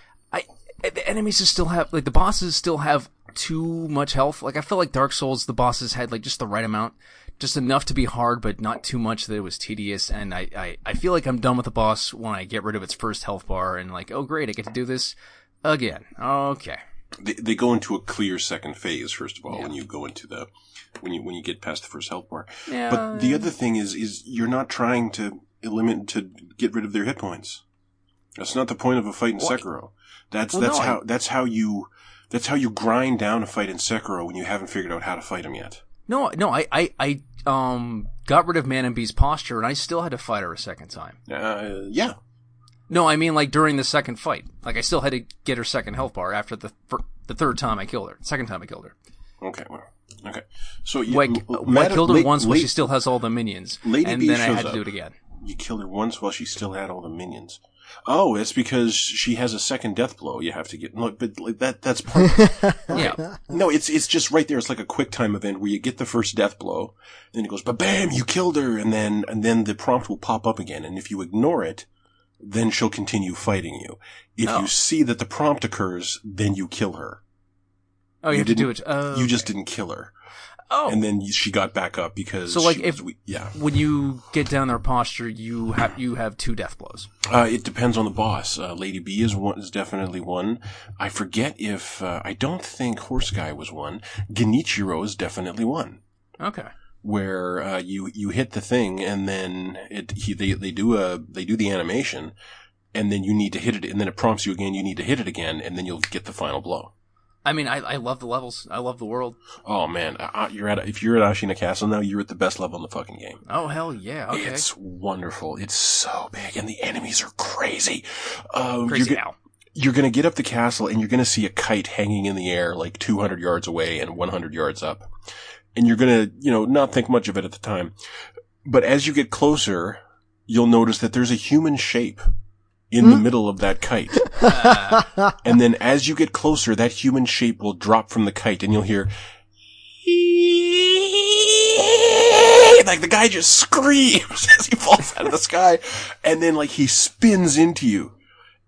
the enemies just still have like the bosses still have too much health. Like I felt like Dark Souls, the bosses had like just the right amount, just enough to be hard, but not too much that it was tedious. And I, I, I feel like I'm done with the boss when I get rid of its first health bar and like, oh great, I get to do this again. Okay. They, they go into a clear second phase first of all when you go into the when you when you get past the first health bar. Yeah. But the other thing is is you're not trying to eliminate to get rid of their hit points. That's not the point of a fight in Well, Sekiro. That's well, that's no, I- how that's how you that's how you grind down a fight in Sekiro when you haven't figured out how to fight him yet. No, no, I, I, I, um, got rid of Man and B's posture, and I still had to fight her a second time. Uh, yeah, No, I mean like during the second fight. Like I still had to get her second health bar after the fir- the third time I killed her. Second time I killed her. okay, well, okay. So you, Like, m- I Madam- killed her La- once La- she still has all the minions, Lady and B then I had to up. do it again. You killed her once while she still had all the minions. Oh, it's because she has a second death blow. You have to get no, but like, that that's part. Yeah, no, it's it's just right there. It's like a quick time event where you get the first death blow, then it goes, but bam, you killed her, and then and then the prompt will pop up again, and if you ignore it, then she'll continue fighting you. If Oh. you see that the prompt occurs, then you kill her. Oh, you, You have to do it. Oh, You just didn't kill her, oh. and then she got back up because So, like, if- was yeah. when you get down their posture, you have you have two death blows. Uh, it depends on the boss. Uh, Lady B is one, is definitely one. I forget if, uh, I don't think Horse Guy was one. Genichiro is definitely one. Okay. Where, uh, you, you hit the thing and then it, he, they, they do a, they do the animation and then you need to hit it and then it prompts you again, you need to hit it again and then you'll get the final blow. I mean, I, I love the levels. I love the world. Oh man, uh, you're at, if you're at Ashina Castle now, you're at the best level in the fucking game. Oh hell yeah. Okay. It's wonderful. It's so big and the enemies are crazy. Um, Crazy you're, you're going to get up the castle and you're going to see a kite hanging in the air like 200 yards away and 100 yards up. And you're going to, you know, not think much of it at the time. But as you get closer, you'll notice that there's a human shape in the middle of that kite. and then as you get closer, that human shape will drop from the kite and you'll hear like the guy just screams as he falls out of the sky and then like he spins into you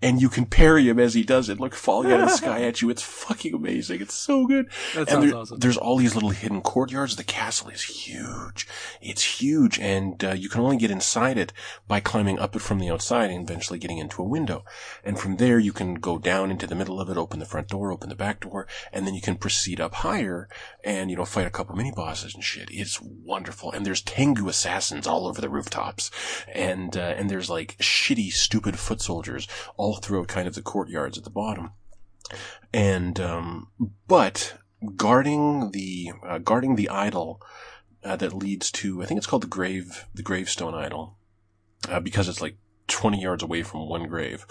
and you can parry him as he does it, like falling out of the sky at you. It's fucking amazing. It's so good. That and there- awesome. there's all these little hidden courtyards. The castle is huge. It's huge, and uh, you can only get inside it by climbing up it from the outside and eventually getting into a window. And from there, you can go down into the middle of it, open the front door, open the back door, and then you can proceed up higher and you know fight a couple mini bosses and shit. It's wonderful. And there's Tengu assassins all over the rooftops, and uh, and there's like shitty, stupid foot soldiers all throughout kind of the courtyards at the bottom. And um, but guarding the uh, guarding the idol uh, that leads to I think it's called the grave the gravestone idol uh, because it's like 20 yards away from one grave.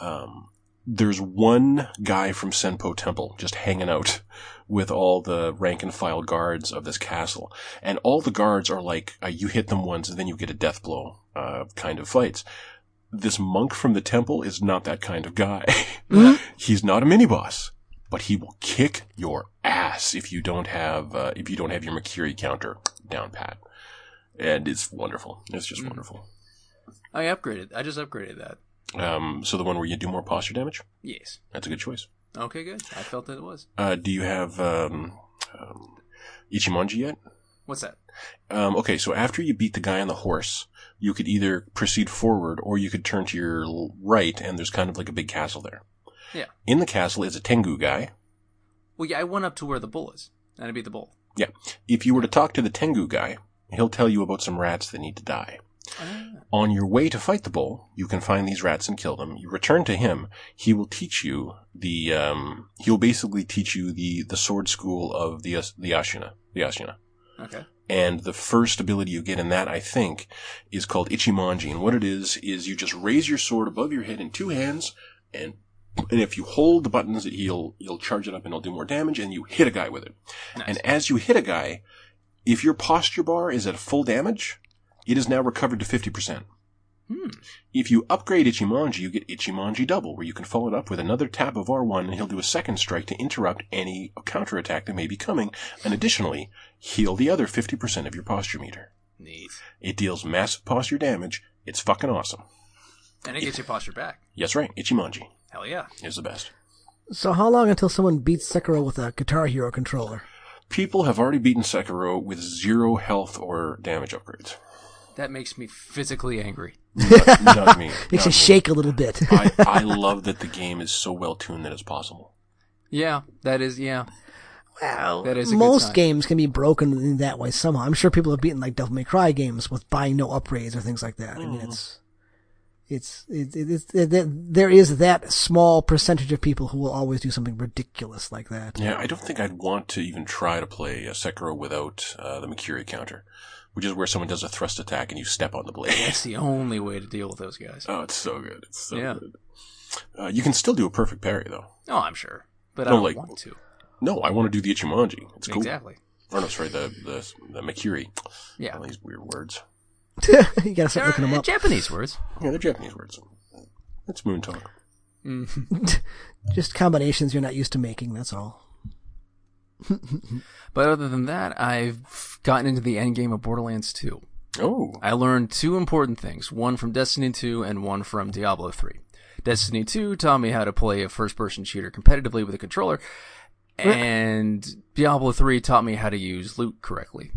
Um, there's one guy from Senpou Temple just hanging out with all the rank and file guards of this castle. And all the guards are like, uh, you hit them once and then you get a death blow, uh, kind of fights. This monk from the temple is not that kind of guy. He's not a mini boss, but he will kick your ass if you don't have, uh, if you don't have your Mikiri counter down pat. And it's wonderful. It's just wonderful. I upgraded. I just upgraded that. Um, so the one where you do more posture damage, Yes. that's a good choice. Okay, good. I felt that it was. Uh, do you have um, um, Ichimonji yet? What's that? Um, okay, so after you beat the guy on the horse, you could either proceed forward or you could turn to your right, and there's kind of like a big castle there. Yeah. In the castle is a Tengu guy. Well, yeah, I went up to where the bull is, and I beat the bull. Yeah. If you were to talk to the Tengu guy, he'll tell you about some rats that need to die. Ah. On your way to fight the bull, you can find these rats and kill them. You return to him. He will teach you the. Um, he'll basically teach you the the sword school of the the Ashina. The Ashina. Okay. And the first ability you get in that, I think, is called Ichimonji. And what it is, is you just raise your sword above your head in two hands, and and if you hold the buttons, he'll you'll charge it up and it'll do more damage, and you hit a guy with it. Nice. And as you hit a guy, if your posture bar is at full damage, it is now recovered to fifty percent. Hmm. If you upgrade Ichimonji, you get Ichimonji Double, where you can follow it up with another tap of R1 and he'll do a second strike to interrupt any counterattack that may be coming, and additionally, heal the other 50% of your posture meter. Neat. It deals massive posture damage. It's fucking awesome. And it gets your posture back. Yes, right. Ichimonji Hell yeah. is the best. So how long until someone beats Sekiro with a Guitar Hero controller? People have already beaten Sekiro with zero health or damage upgrades. That makes me physically angry. Not, not me. Makes Not you me. shake a little bit. I, I love that the game is so well tuned that it's possible. Yeah, that is, yeah. well, That is most games can be broken in that way somehow. I'm sure people have beaten like Devil May Cry games with buying no upgrades or things like that. I mean, Mm. it's it's it, it, it's it, it, there is that small percentage of people who will always do something ridiculous like that. Yeah, I don't think I'd want to even try to play a Sekiro without uh, the Mikiri counter, which is where someone does a thrust attack and you step on the blade. That's the only way to deal with those guys. oh, it's so good. It's so Yeah. good. Uh, you can still do a perfect parry though. Oh, I'm sure. But I don't like- want to. No, I want to do the Ichimonji. It's cool. Exactly. Or no, sorry, the the the Mikiri. Yeah. All these weird words. you gotta start They're looking them up. Japanese words. Yeah, they're Japanese words. It's moon talk. Just combinations you're not used to making. That's all. But other than that, I've gotten into the end game of Borderlands 2. Oh, I learned two important things, one from Destiny 2 and one from Diablo 3. Destiny 2 taught me how to play a first person shooter competitively with a controller, and Diablo 3 taught me how to use loot correctly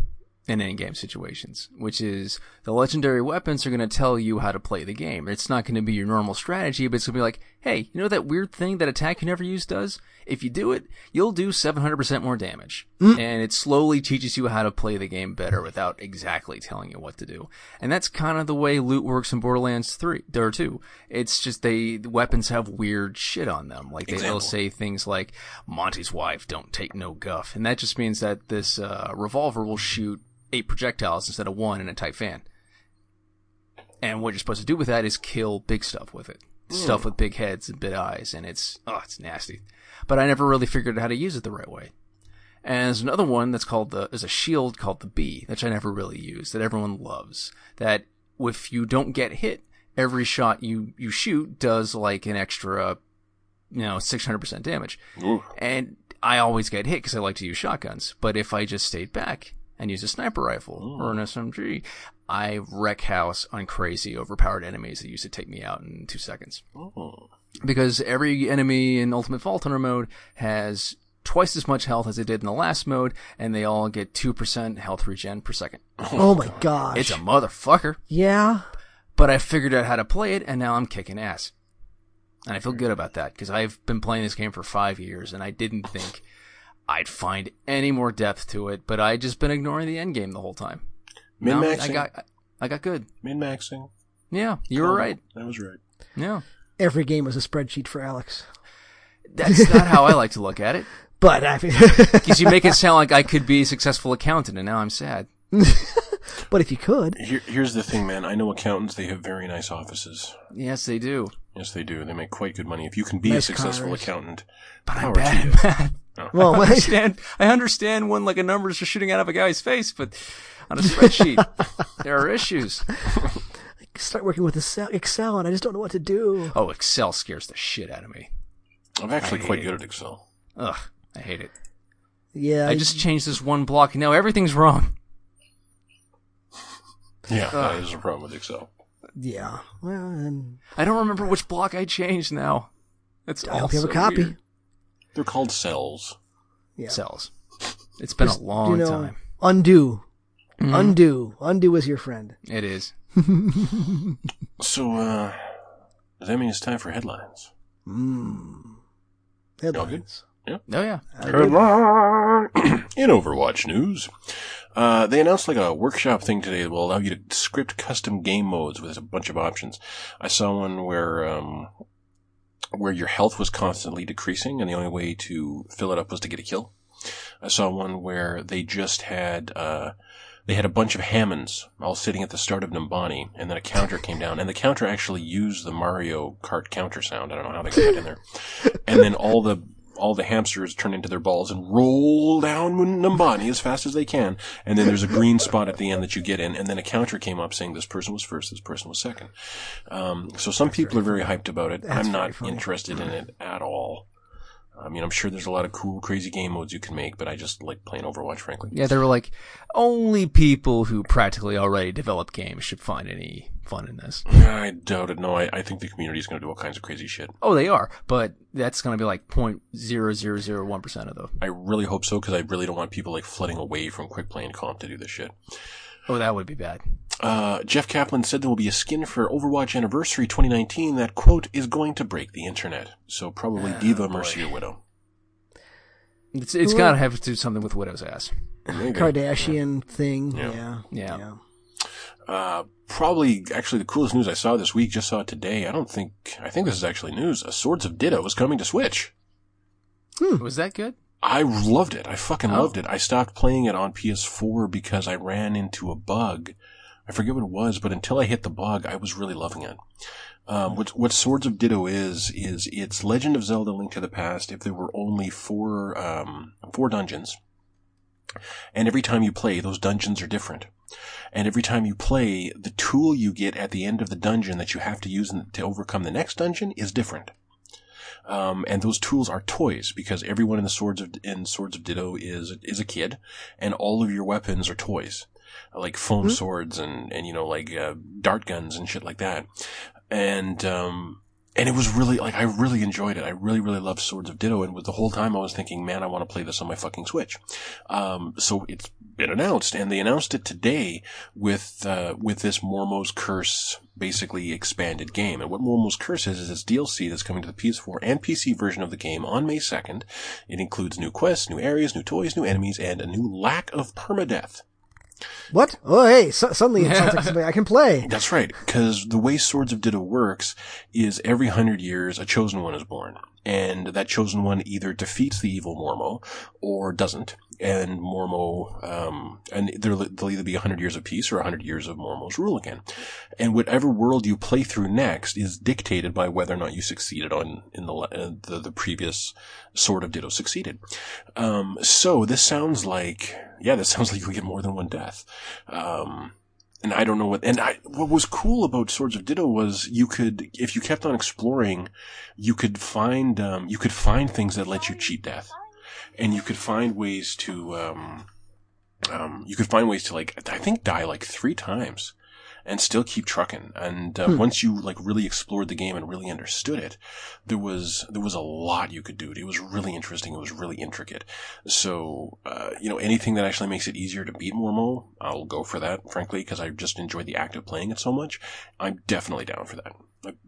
in in-game situations, which is the legendary weapons are going to tell you how to play the game. It's not going to be your normal strategy, but it's going to be like, hey, you know that weird thing that attack you never use does? If you do it, you'll do 700% more damage. And it slowly teaches you how to play the game better without exactly telling you what to do. And that's kind of the way loot works in Borderlands 3, or 2. It's just they, the weapons have weird shit on them. Like they, they'll say things like, Monty's wife don't take no guff. And that just means that this, uh, revolver will shoot eight projectiles instead of one in a tight fan. And what you're supposed to do with that is kill big stuff with it. Stuff hmm. with big heads and big eyes, and it's oh, it's nasty. But I never really figured out how to use it the right way. And there's another one that's called the there's a shield called the bee, which I never really use, that everyone loves. That if you don't get hit, every shot you you shoot does like an extra, you know, 600% damage. Ooh. And I always get hit because I like to use shotguns. But if I just stayed back and use a sniper rifle or an oh. SMG, I wreck house on crazy overpowered enemies that used to take me out in two seconds. Oh. Because every enemy in Ultimate Vault Hunter mode has twice as much health as they did in the last mode, and they all get 2% health regen per second. Oh my gosh. It's a motherfucker. yeah. But I figured out how to play it, and now I'm kicking ass. And I feel good about that, because I've been playing this game for five years, and I didn't think I'd find any more depth to it, but I just been ignoring the end game the whole time. Min Now I maxing. got, I got good. Min maxing. Yeah, you were oh, right. That was right. Yeah. Every game was a spreadsheet for Alex. That's not how I like to look at it. But I mean, Because you make it sound like I could be a successful accountant, and now I'm sad. but if you could, Here, here's the thing, man. I know accountants. They have very nice offices. Yes, they do. Yes, they do. They make quite good money. If you can be Nice a successful cars. accountant, But I'm power bad to at you. Math. well, I understand. I understand when like a numbers are shooting out of a guy's face, but on a spreadsheet, there are issues. I start working with Excel, Excel, and I just don't know what to do. Oh, Excel scares the shit out of me. I'm actually quite hate good at Excel. Ugh, I hate it. Yeah, I just changed this one block, and now everything's wrong. Yeah, that is a problem with Excel. yeah. Well, and I don't remember which block I changed now. It's I hope you have a copy. weird. They're called cells. Yeah. Cells. It's been Just, a long you know, time. Undo, Mhm. undo, undo is your friend. It is. So, uh, does that mean it's time for headlines? Mm. Headlines. Oh yeah. Headline in Overwatch news. Uh, they announced like a workshop thing today that will allow you to script custom game modes with a bunch of options. I saw one where um, where your health was constantly decreasing, and the only way to fill it up was to get a kill. I saw one where they just had uh, they had a bunch of Hammonds all sitting at the start of Numbani, and then a counter came down, and the counter actually used the Mario Kart counter sound. I don't know how they got in there. And then all the all the hamsters turn into their balls and roll down Numbani as fast as they can. And then there's a green spot at the end that you get in, and then a counter came up saying this person was first, this person was second. Um, so some people are very hyped about it. That's I'm not interested in it at all. I mean, I'm sure there's a lot of cool, crazy game modes you can make, but I just like playing Overwatch, frankly. Yeah, they were like, only people who practically already develop games should find any fun in this. I doubt it. No, I, I think the community is going to do all kinds of crazy shit. Oh, they are, but that's going to be like 0.0001% of them. I really hope so because I really don't want people like flooding away from quick play and comp to do this shit. Oh, that would be bad. Uh, Jeff Kaplan said there will be a skin for Overwatch Anniversary 2019 that, quote, is going to break the internet. So probably D.Va, Mercy, or Widow. It's it's got to have to do something with Widow's ass. There you go. Kardashian thing. Yeah. Yeah. Yeah. Uh, probably, actually, the coolest news I saw this week, just saw it today. I don't think, I think this is actually news. A Swords of Ditto is coming to Switch. Was that good? I loved it. I fucking Oh. loved it. I stopped playing it on PS4 because I ran into a bug. I forget what it was, but until I hit the bug, I was really loving it. Um, what, what Swords of Ditto is, is it's Legend of Zelda Link to the Past if there were only four, um, four dungeons. And every time you play, those dungeons are different. And every time you play, the tool you get at the end of the dungeon that you have to use to overcome the next dungeon is different. Um, and those tools are toys because everyone in the Swords of in Swords of Ditto is is a kid, and all of your weapons are toys, like foam swords and and you know like uh, dart guns and shit like that. And um, and it was really like I really enjoyed it. I really really loved Swords of Ditto, and with the whole time I was thinking, man, I want to play this on my fucking Switch. Um, so it's been announced, and they announced it today with uh, with this Mormo's Curse basically expanded game. And what Mormo's Curse is is this DLC that's coming to the PS4 and PC version of the game on May second. It includes new quests, new areas, new toys, new enemies, and a new lack of permadeath. What? Oh, hey! So, suddenly it sounds like I can play. That's right, because the way Swords of Ditto works is every hundred years a chosen one is born. And that chosen one either defeats the evil Mormo or doesn't. And Mormo, um, and there'll, either be 100 years of peace or 100 years of Mormo's rule again. And whatever world you play through next is dictated by whether or not you succeeded on, in the, uh, the, the previous sort of Ditto succeeded. Um, so this sounds like, yeah, this sounds like you get more than one death. Um, and I don't know what, and I, what was cool about Swords of Ditto was you could, if you kept on exploring, you could find, um, you could find things that let you cheat death. And you could find ways to, um, um, you could find ways to like, I think die like three times and still keep trucking. And uh, once you like really explored the game and really understood it, there was there was a lot you could do. It was really interesting. It was really intricate. So uh, you know, anything that actually makes it easier to beat Mormo, I'll go for that. Frankly, because I just enjoy the act of playing it so much. I'm definitely down for that.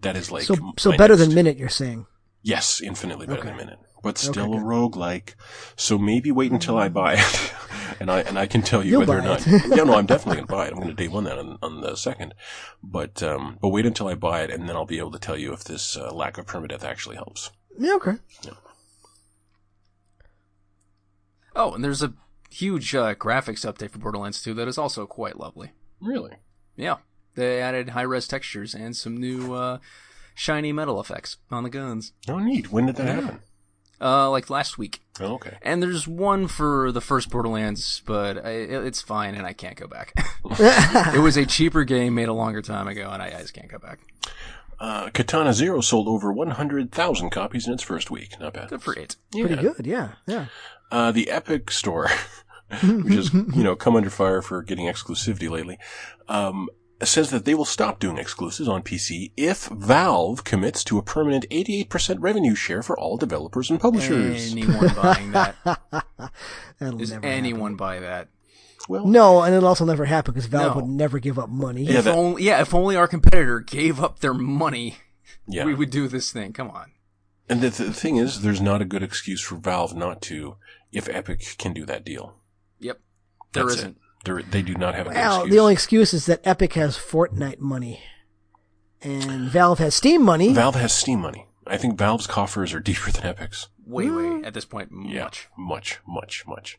That is like So, so better next- than Minit, you're saying. Yes, infinitely better than Minit, but still Okay, a good. roguelike. So maybe wait until I buy it, and I and I can tell you You'll whether or not. it. yeah, no, I'm definitely going to buy it. I'm going to day one that on, on the second, but um, but wait until I buy it, and then I'll be able to tell you if this uh, lack of permadeath actually helps. Yeah, okay. Oh, and there's a huge uh, graphics update for Borderlands 2 that is also quite lovely. Really? Yeah, they added high res textures and some new uh, shiny metal effects on the guns. Oh, neat. When did that happen? Uh, like last week. Oh, okay. And there's one for the first Borderlands, but I, it's fine, and I can't go back. it was a cheaper game made a longer time ago, and I, I just can't go back. Uh, Katana Zero sold over 100,000 copies in its first week. Not bad. Good for it. Pretty good, yeah, yeah. Uh, the Epic Store, which has, you know, come under fire for getting exclusivity lately, um, says that they will stop doing exclusives on PC if Valve commits to a permanent 88% revenue share for all developers and publishers. Anyone buying that? That'll Does never anyone buy that? well, No, and it'll also never happen because Valve No. would never give up money. Yeah, if that- only, yeah, if only our competitor gave up their money, yeah. we would do this thing. Come on. and the, the thing is, there's not a good excuse for Valve not to if Epic can do that deal. Yep. There That's isn't. It. There, they do not have a good Well, excuse. the only excuse is that Epic has Fortnite money, and Valve has Steam money. Valve has Steam money. I think Valve's coffers are deeper than Epic's. Way, way at this point, Yeah, much. much, much, much.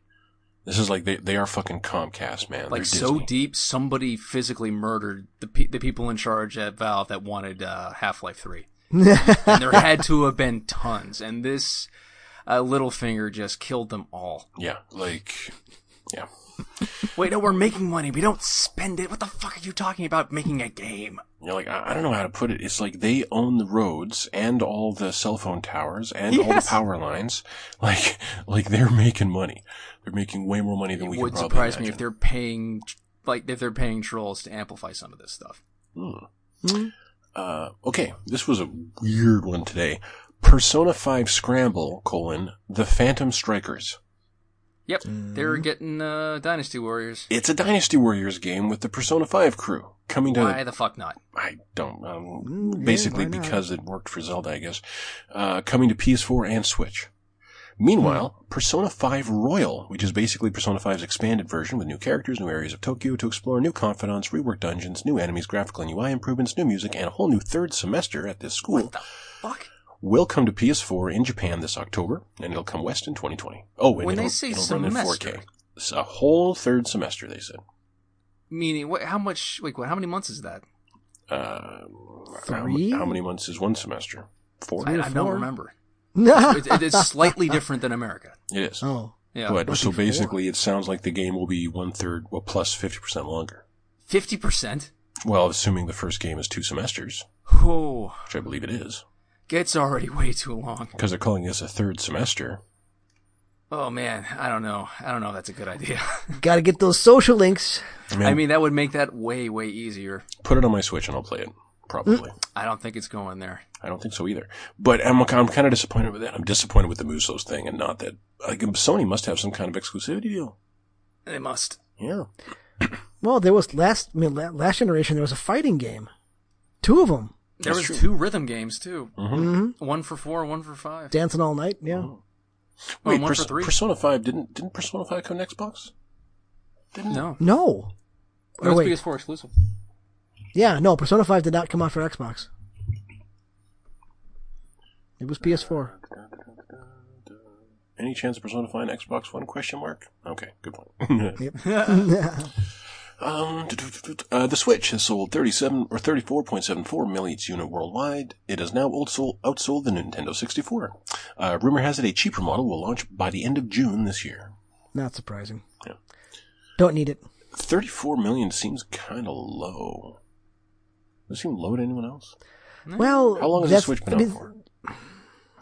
This is like they, they are fucking Comcast, man. Like They're so Disney. deep, somebody physically murdered the pe- the people in charge at Valve that wanted uh, Half Life Three, and there had to have been tons. And this uh, Littlefinger just killed them all. Yeah, like, yeah. Wait, no, we're making money. We don't spend it. What the fuck are you talking about? Making a game? You're like, I, I don't know how to put it. It's like they own the roads and all the cell phone towers and all the Yes. power lines. Like, like they're making money. They're making way more money than we would can probably surprise me imagine. if they're paying, like, if they're paying trolls to amplify some of this stuff. Hmm. Uh, okay, this was a weird one today. Persona 5 Scramble, colon, The Phantom Strikers. Yep, they're getting uh, Dynasty Warriors. It's a Dynasty Warriors game with the Persona 5 crew. Coming to Why the fuck not? I don't. Um, Mm, yeah, basically, why because it worked for Zelda, I guess. Uh, coming to PS4 and Switch. Meanwhile, Hmm. Persona 5 Royal, which is basically Persona 5's expanded version with new characters, new areas of Tokyo to explore, new confidants, reworked dungeons, new enemies, graphical and UI improvements, new music, and a whole new third semester at this school, What the Fuck. Will come to PS4 in Japan this October, and it'll come west in 2020. Oh, and When they it'll, say it'll run in semester. 4K. It's a whole third semester, they said. Meaning, what? How much? Wait, what? How many months is that? Uh, how, Three? how many months is one semester? Four? I, or I don't remember. oh, It, it is slightly different than America. It is. Oh, yeah, But so four. basically, it sounds like the game will be one third, well, plus fifty percent longer. fifty percent. Well, assuming the first game is two semesters, Oh, which I believe it is, it's already way too long. because they're calling this a third semester. Oh man, I don't know. I don't know if that's a good idea. Got to get those social links. I mean, I mean, that would make that way, way easier. put it on my Switch and I'll play it. Probably. Mm. I don't think it's going there. I don't think so either. But I'm I'm kind of disappointed with that. I'm disappointed with the Musos thing, and not that like Sony must have some kind of exclusivity deal. They must. Yeah. Well, there was last I mean, last generation. There was a fighting game, two of them, There That's was true. two rhythm games too. Mm-hmm. One for four, one for five. dancing all night. Yeah, Well, Wait, one Pers- for three. Persona Five didn't didn't Persona Five come to Xbox? Didn't no, no, it Oh, was wait. PS4 exclusive. yeah, no. Persona Five did not come out for Xbox. It was PS4. Any chance of Persona 5 on Xbox One? Question mark. Okay, good point. Yep. Um, uh, the Switch has sold 37 or 34.74 million units worldwide. It has now outsold, outsold the Nintendo 64. Uh, rumor has it a cheaper model will launch by the end of June this year. Not surprising. Yeah. Don't need it. 34 million seems kind of low. Does it seem low to anyone else? Well, How long has the Switch been out for?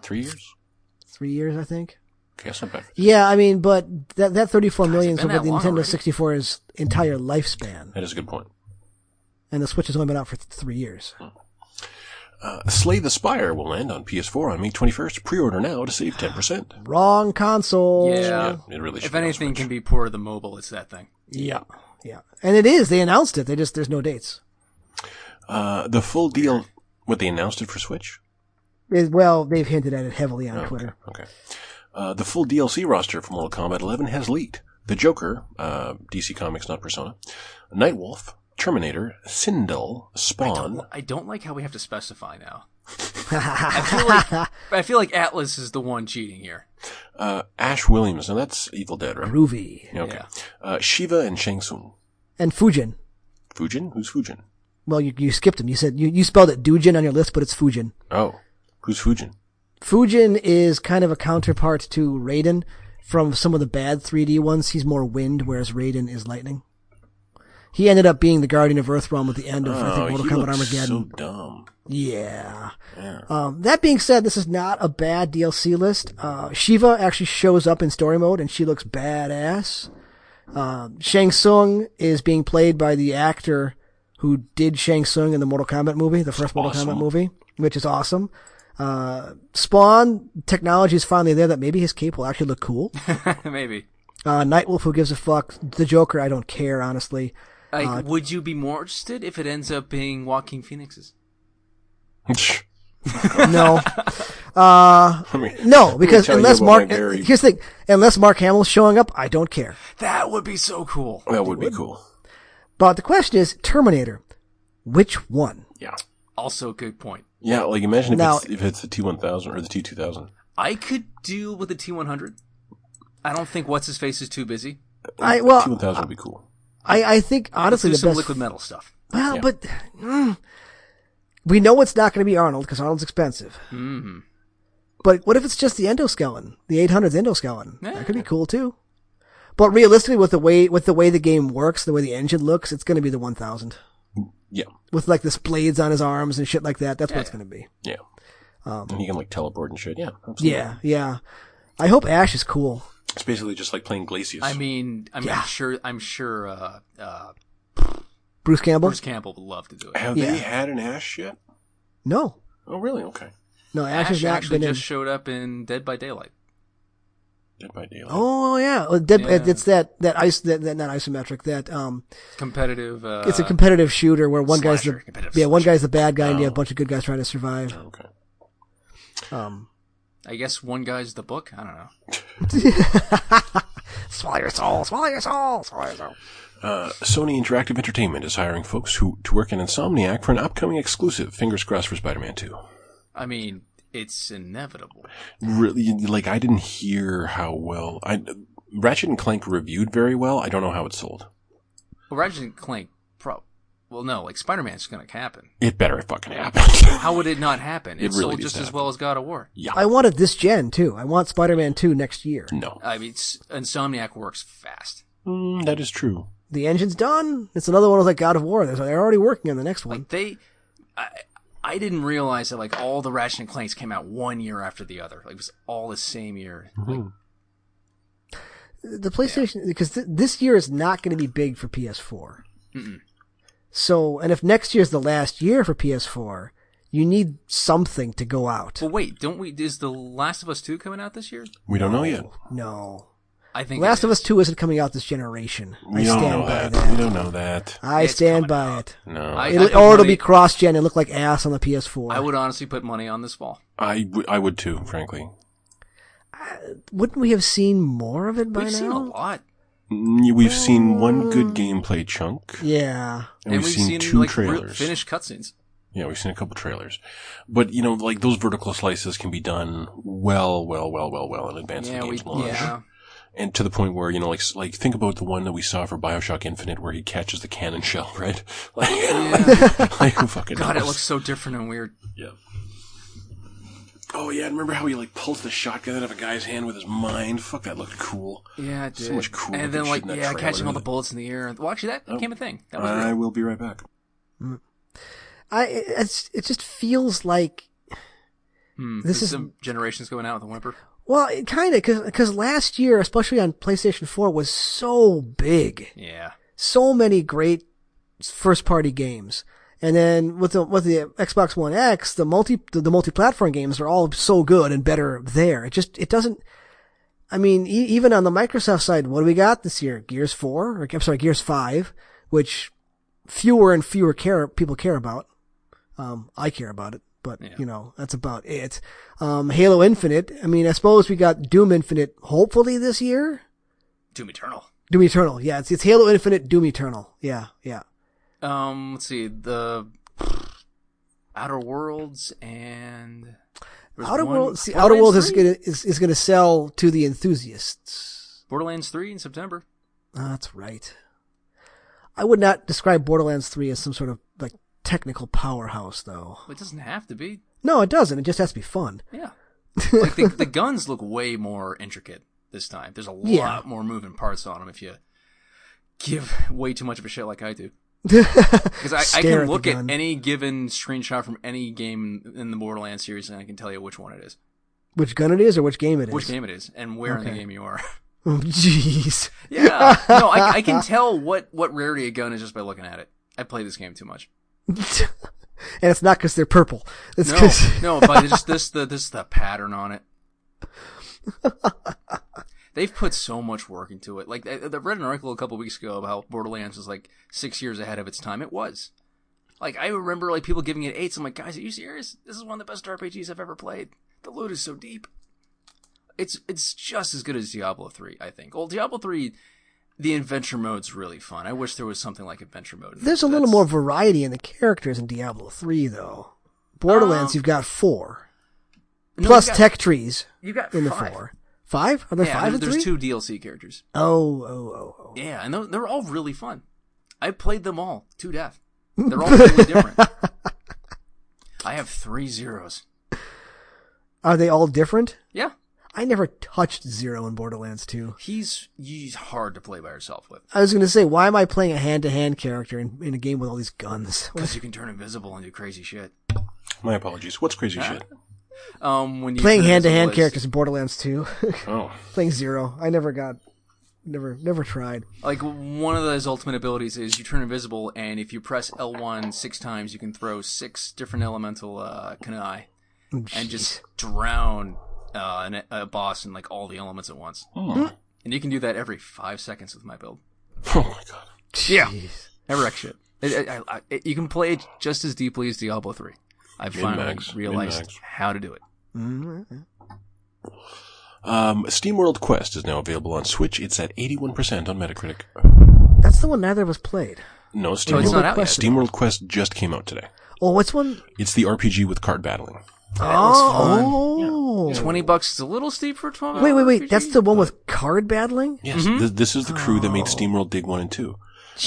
Three years? Three years, I think. Okay, that's not bad. Yeah, I mean, but that that 34 million is over the long Nintendo already? 64's entire lifespan, That is a good point. and the Switch has only been out for th- three years. Uh, Slay the Spire will land on PS4 on May 21st. Pre-order now to save 10%. Wrong console. Yeah. It really should If be anything Switch. can be poor to the mobile, it's that thing. Yeah, yeah, and it is. They announced it. They just there's no dates. Uh, the full deal, what they announced it for Switch? It- well, they've hinted at it heavily on Twitter. Okay. Uh, the full DLC roster for Mortal Kombat 11 has leaked. The Joker, uh, DC Comics, not Persona, Nightwolf, Terminator, Sindel, Spawn. I don't like how we have to specify now. I feel like I feel like Atlus is the one cheating here. Uh, Ash Williams, and that's Evil Dead, right? Groovy. Yeah, okay. Yeah. Uh, Sheeva and Shang Tsung. And Fujin. Fujin? Who's Fujin? Well, you you skipped him. You said you, you spelled it Dujin on your list, but it's Fujin. Oh, who's Fujin? Fujin is kind of a counterpart to Raiden from some of the bad 3D ones. He's more wind, whereas Raiden is lightning. He ended up being the Guardian of Earthrealm at the end of I Oh, think Mortal he Kombat Armageddon. so dumb. Yeah. Yeah. Um, that being said, this is not a bad DLC list. Uh, Sheeva actually shows up in story mode and she looks badass. Um, Shang Tsung is being played by the actor who did Shang Tsung in the Mortal Kombat movie, the first Mortal. Kombat movie, which is awesome. Uh, Spawn, technology is finally there that maybe his cape will actually look cool. Maybe. Uh, Nightwolf, who gives a fuck. The Joker, I don't care, honestly. Like, would you be more interested if it ends up being Joaquin Phoenix's? No. Uh, Let me- no, because unless Mark, my here's the thing, unless Mark Hamill's showing up, I don't care. That would be so cool. that would be cool. But the question is, Terminator, which one? Yeah. Also, good point. Yeah, like imagine if, Now- it's, if it's the T1000 or the T2000. I could deal with the T100. I don't think what's his face is too busy. I well, T1000 would be cool. I, I think honestly Let's the some best. liquid metal stuff. well, Yeah. but mm, we know it's not going to be Arnold because Arnold's expensive. hmm But what if it's just the endoskeleton, the 800's endoskeleton? Yeah. That could be cool too. But realistically, with the way with the way the game works, the way the engine looks, it's going to be the 1000 Yeah. with like this blades on his arms and shit like that. That's what it's going to be. Yeah. Um, and he can like teleport and shit. Yeah. Absolutely. Yeah, yeah. I hope Ash is cool. It's basically just like playing Glacius. I mean, I mean, Yeah. I'm sure, I'm sure, uh, uh, Bruce Campbell? Bruce Campbell would love to do it. Have Yeah. they had an Ash yet? No, Oh, really? Okay. no. Ash, Ash has actually been in. just showed up in Dead by Daylight. Dead by Daylight. Oh yeah, Well, Dead- Yeah. it's that that ice that, that not isometric that um Competitive. Uh, it's a competitive shooter where one guy's slasher, the competitive yeah one slasher. guy's the bad guy and you have a Oh. bunch of good guys trying to survive. Okay. Um, I guess one guy's the book. I don't know. swallow your soul, swallow your soul, swallow your soul. Uh, Sony Interactive Entertainment is hiring folks who to work in Insomniac for an upcoming exclusive. Fingers crossed for Spider-Man 2. I mean, it's inevitable. Really, like I didn't hear how well I Ratchet and Clank reviewed very well. I don't know how it sold. Well, Ratchet and Clank, pro. Well, no, like Spider-Man's going to happen. It better fucking happen. How would it not happen? It, It really sold just to as happen. well as God of War. yeah. I wanted this gen too. I want Spider-Man 2 next year. no. I mean, s- Insomniac works fast. Mm, that is true. The engine's done. It's another one of like God of War. They're they're already working on the next one. Like they, I, I didn't realize that like all the Ratchet and Clanks came out one year after the other. Like it was all the same year. Like, hmm. the PlayStation because th- this year is not going to be big for PS4. Mm-mm. So, and if next year is the last year for PS4, you need something to go out. well, wait, don't we? Is the Last of Us two coming out this year? We don't know yet. No. I think Last of Us 2 isn't coming out this generation. We I don't stand know by that. that. We don't know that. I It's stand coming by out. it. No. I- I, It'll, put or it'll money- be cross-gen and look like ass on the PS4. I would honestly put money on this fall. w- I would too, frankly. Wouldn't we have seen more of it by now? We've now? seen a lot, Mm, We've seen one good gameplay chunk, Yeah. and, we've, seen, two like re- trailers. finished cutscenes. Yeah, we've seen a couple trailers, but you know, like those vertical slices can be done well, well, well, well, well in advance Yeah, of the we game's launch, yeah. And to the point where you know, like, like think about the one that we saw for Bioshock Infinite, where he catches the cannon shell, right? Like, like who fucking God, it looks so different and weird. Yeah. Oh yeah, remember how he like pulls the shotgun out of a guy's hand with his mind? Fuck, that looked cool. Yeah, it did. So much cool And then like shit in that yeah, catching all the bullets in the air. Well, actually, that became a thing. That was I real. will be right back. I it's it just feels like Hmm. this This is- some generations going out with a whimper. Well, it kind of because last year, especially on PlayStation Four, was so big. Yeah. so many great first party games. And then with the with the Xbox One X, the multi the, the multi platform games are all so good and better there. It just it doesn't. I mean, e- even on the Microsoft side, what do we got this year? Gears Four, or I'm sorry, Gears Five, which fewer and fewer care people care about. Um, I care about it, but Yeah. you know that's about it. Um, Halo Infinite. I mean, I suppose we got Doom Infinite hopefully this year. Doom Eternal. Doom Eternal, yeah, it's it's Halo Infinite, Doom Eternal, yeah, yeah. Um, let's see the Outer Worlds and Outer one- Worlds, see, Outer Worlds is gonna is, is gonna sell to the enthusiasts. Borderlands three in September. Ah, that's right. I would not describe Borderlands Three as some sort of technical powerhouse, though. It doesn't have to be. No, it doesn't. It just has to be fun. Yeah. like the, the guns look way more intricate this time. There's a lot Yeah. more moving parts on them if you give way too much of a shit like I do. Because I, I can look at gun. any given screenshot from any game in the Borderlands series and I can tell you which one it is, Which gun it is or which game it is? which game it is, and where in the game you are. Oh, Jeez. yeah. No, I, I can tell what, what rarity a gun is just by looking at it. I play this game too much. and it's not because they're purple. It's No, because no, but just this the this the pattern on it. They've put so much work into it. Like I, I read an article a couple weeks ago about how Borderlands was like six years ahead of its time. It was. Like I remember like people giving it eights. I'm like, guys, are you serious? This is one of the best RPGs I've ever played. The loot is so deep. It's it's just as good as Diablo three, I think. Well, Diablo three, the adventure mode's really fun. I wish there was something like adventure mode. there's a little more variety in the characters in Diablo Three, though. Borderlands, Um, you've got four No, plus got, tech trees You got in the five. four. Five? Are there Yeah, five there- there's three? two DLC characters. Oh, oh, oh, oh. Yeah, and they're, they're all really fun. I played them all to death. They're all really different. I have three zeros. Are they all different? Yeah, I never touched Zero in Borderlands 2. he's he's hard to play by yourself with I was going to say, why am I playing a hand-to-hand character in, in a game with all these guns? because you can turn invisible and do crazy shit. My apologies. What's crazy Huh? shit? Um, when you playing hand-to-hand characters in Borderlands 2. Oh, playing Zero. I never got, never, never tried. like one of those ultimate abilities is you turn invisible, and if you press L1 six times, you can throw six different elemental uh, kunai and just drown uh, an, a boss and like all the elements at once. oh. And you can do that every five seconds with my build. oh my god. Yeah. Jeez. Never wreck shit. It, I, I, it, you can play it just as deeply as Diablo 3. I've finally Min-max, realized min-max. how to do it. Um, SteamWorld Quest is now available on Switch. It's at 81% on Metacritic. That's the one neither of us played. No, Oh, it's SteamWorld, not out yet. Quest. SteamWorld Quest just came out today. Oh, what's one? It's the RPG with card battling. That looks fun. Oh, 20 bucks is a little steep for a 12 Wait, wait, wait. That's the one with card battling? Yes, Mm-hmm. th- this is the crew that made Oh. SteamWorld Dig 1 and 2. And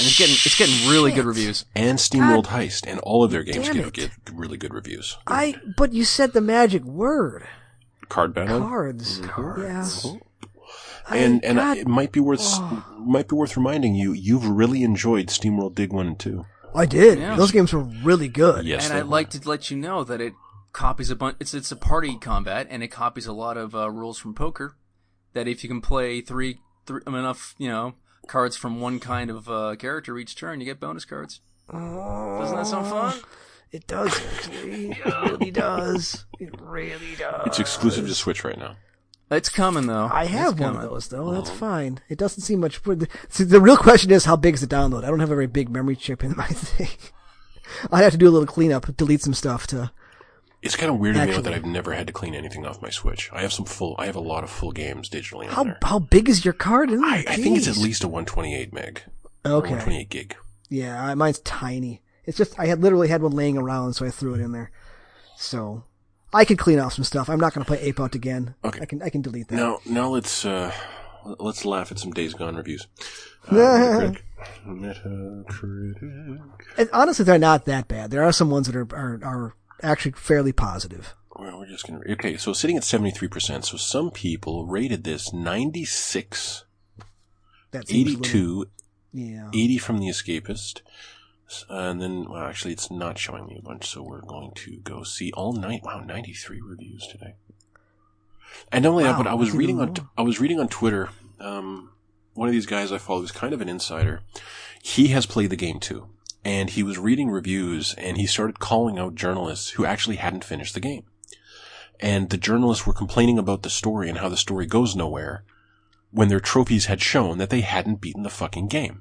it's getting, it's getting really good reviews. And SteamWorld Heist, and all of their games get, get really good reviews. I, but you said the magic word. Card battling? Cards. Yeah. and and God- it might be worth might be worth reminding you you've really enjoyed SteamWorld Dig 1 and 2. I did. Yeah. Those games were really good. Yes, and I'd like to let you know that it copies a bunch, it's, it's a party combat, and it copies a lot of uh, rules from poker. That if you can play three, three enough, you know, cards from one kind of uh, character each turn, you get bonus cards. Doesn't that sound fun? It does, actually. It really does. It really does. It's exclusive to Switch right now. It's coming though. I It's have one of those though. That's fine. It doesn't seem much. See, the real question is how big is the download? I don't have a very big memory chip in my thing. I'd have to do a little cleanup, delete some stuff to. It's kind of weird to me that I've never had to clean anything off my Switch. I have some full, I have a lot of full games digitally on How there. how big is your card? I, I think it's at least a 128 meg. Okay. 128 gig. Yeah, mine's tiny. It's just I had literally had one laying around, so I threw it in there. So I could clean off some stuff. I'm not going to play Ape Out again. Okay. I can I can delete that. Now, now let's uh, let's laugh at some Days Gone reviews. Uh, Metacritic. Metacritic. And honestly, they're not that bad. There are some ones that are are, are actually fairly positive. Well, we're just gonna. Okay, so sitting at seventy three percent. So some people rated this ninety six, That seems a eighty little- two, Yeah. 80 from The Escapist. And then, well, actually, it's not showing me a bunch, so we're going to go see all night. Wow, 93 reviews today. And not only that, but I was reading on. I was reading on Twitter, um, one of these guys I follow is kind of an insider. He has played the game too. And he was reading reviews and he started calling out journalists who actually hadn't finished the game. And the journalists were complaining about the story and how the story goes nowhere when their trophies had shown that they hadn't beaten the fucking game.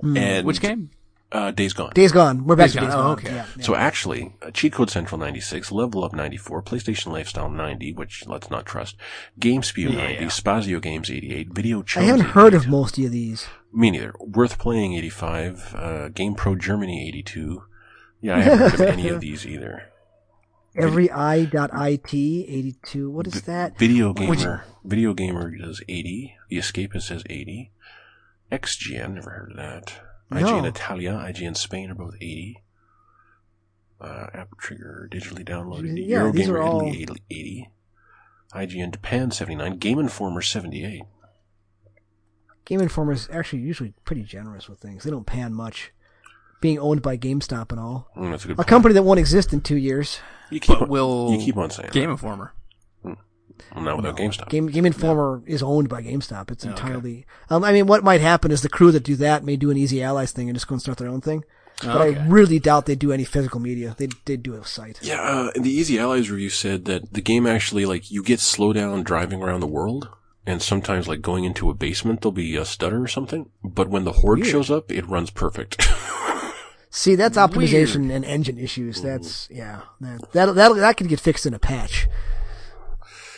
Hmm. And Which game? Uh, Days Gone. Days Gone. We're back Days to Gone. Days Oh, okay. Yeah, yeah. So actually, uh, Cheat Code Central 96, Level Up 94, PlayStation Lifestyle 90, which let's not trust, GameSpew 90, Spazio Games 88, Video I haven't heard of most of these. Me neither. Worth Playing 85, uh, Game Pro Germany 82. Yeah, I haven't heard of any of these either. Everyeye.it 82. What is that? Video Which- Gamer, Video Gamer does 80. The Escapist says 80. XGN, never heard of that. IGN No. Italia, IGN Spain are both 80. Uh, App Trigger digitally downloaded. Yeah, Eurogamer are all- Italy 80. IGN Japan 79. Game Informer 78. Game Informer is actually usually pretty generous with things. They don't pan much. Being owned by GameStop and all. Mm, that's a good A point. company that won't exist in two years. You keep, But on, will you keep on saying Game Informer? Well, not without GameStop. Game Game Informer is owned by GameStop. It's okay. entirely. Um, I mean, what might happen is the crew that do that may do an Easy Allies thing and just go and start their own thing. But Okay. I really doubt they do any physical media. They they do a site. Yeah, uh, the Easy Allies review said that the game actually, like, you get slow down driving around the world, and sometimes, like, going into a basement, there'll be a stutter or something. But when the horde Weird. shows up, it runs perfect. See, that's optimization and engine issues. That's yeah. That that that that could get fixed in a patch.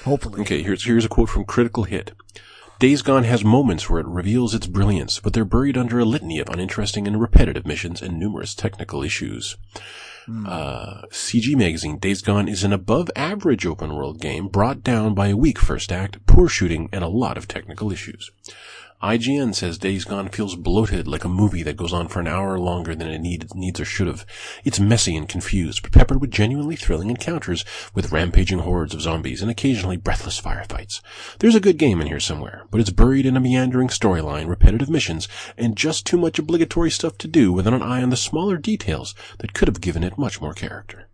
Hopefully. okay, here's here's a quote from Critical Hit. Days Gone has moments where it reveals its brilliance, but they're buried under a litany of uninteresting and repetitive missions and numerous technical issues. Uh, CG Magazine, Days Gone is an above average open world game brought down by a weak first act, poor shooting, and a lot of technical issues. IGN says Days Gone feels bloated like a movie that goes on for an hour longer than it need, needs or should have. It's messy and confused, but peppered with genuinely thrilling encounters with rampaging hordes of zombies and occasionally breathless firefights. There's a good game in here somewhere, but it's buried in a meandering storyline, repetitive missions, and just too much obligatory stuff to do without an eye on the smaller details that could have given it much more character.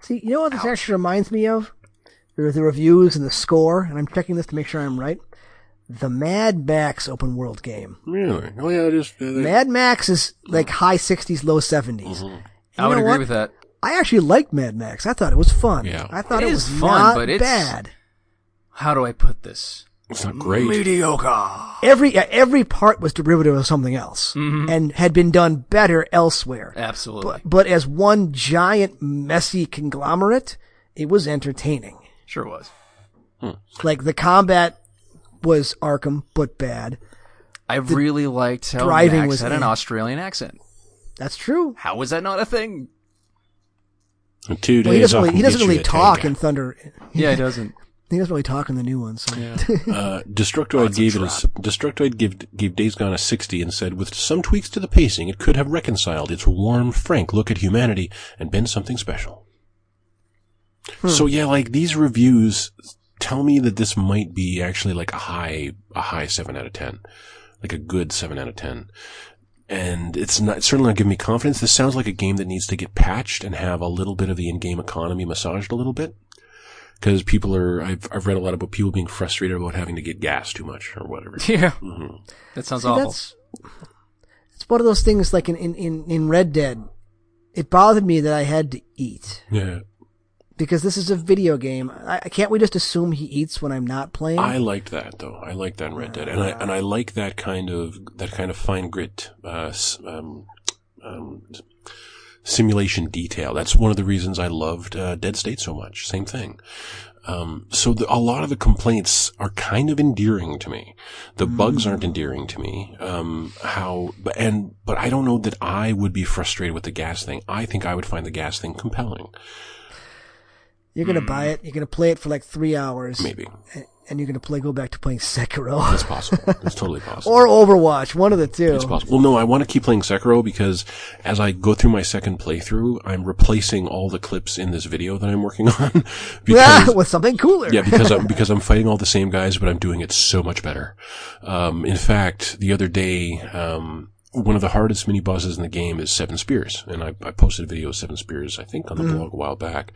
See, you know what this actually reminds me of? There are the reviews and the score, and I'm checking this to make sure I'm right. The Mad Max open world game. Really? Oh yeah, just uh, Mad Max is like high 60s, low 70s. And I would agree what? with that. I actually liked Mad Max. I thought it was fun. Yeah. I thought It it, is was fun, not but it's- bad. How do I put this? it's not great. Mediocre. Every uh, every part was derivative of something else Mm-hmm. and had been done better elsewhere. Absolutely. But, but as one giant messy conglomerate, it was entertaining. Sure was. Like the combat was Arkham, but bad. I really liked how driving Max was had an. Australian accent. That's true. How was that not a thing? In two Well, he days doesn't off really, he doesn't really talk in Thunder. Yeah, it doesn't. He doesn't really talk in the new ones. So. Uh, Destructoid gave it a, s- Destructoid gave, gave Days Gone a 60 and said, with some tweaks to the pacing, it could have reconciled its warm, frank look at humanity and been something special. So yeah, like these reviews tell me that this might be actually like a high, a high 7 out of 10. Like a good 7 out of 10. And it's not, it's certainly not giving me confidence. This sounds like a game that needs to get patched and have a little bit of the in-game economy massaged a little bit because people are I've I've read a lot about people being frustrated about having to get gas too much or whatever. Yeah. hmm That sounds See, awful. that's it's one of those things like in, in, in, in Red Dead. It bothered me that I had to eat Yeah, because this is a video game. I, can't we just assume he eats when I'm not playing? I liked that though. I liked that in Red Dead, and I and I like that kind of that kind of fine grit, uh, um, um, simulation detail. That's one of the reasons I loved uh, Dead State so much. Same thing. Um, so the, a lot of the complaints are kind of endearing to me. The bugs aren't endearing to me. Um, how, but, and, but I don't know that I would be frustrated with the gas thing. I think I would find the gas thing compelling. You're gonna buy it. You're gonna play it for like three hours. Maybe. a- and you're gonna play go back to playing Sekiro That's possible. That's totally possible. or Overwatch. One of the two. It's possible. Well, no, I want to keep playing Sekiro because as I go through my second playthrough, I'm replacing all the clips in this video that I'm working on. Yeah, with something cooler. yeah, because I'm, because I'm fighting all the same guys, but I'm doing it so much better. Um, in fact, the other day, um, one of the hardest mini bosses in the game is Seven Spears. And I, I posted a video of Seven Spears, I think, on the mm. blog a while back.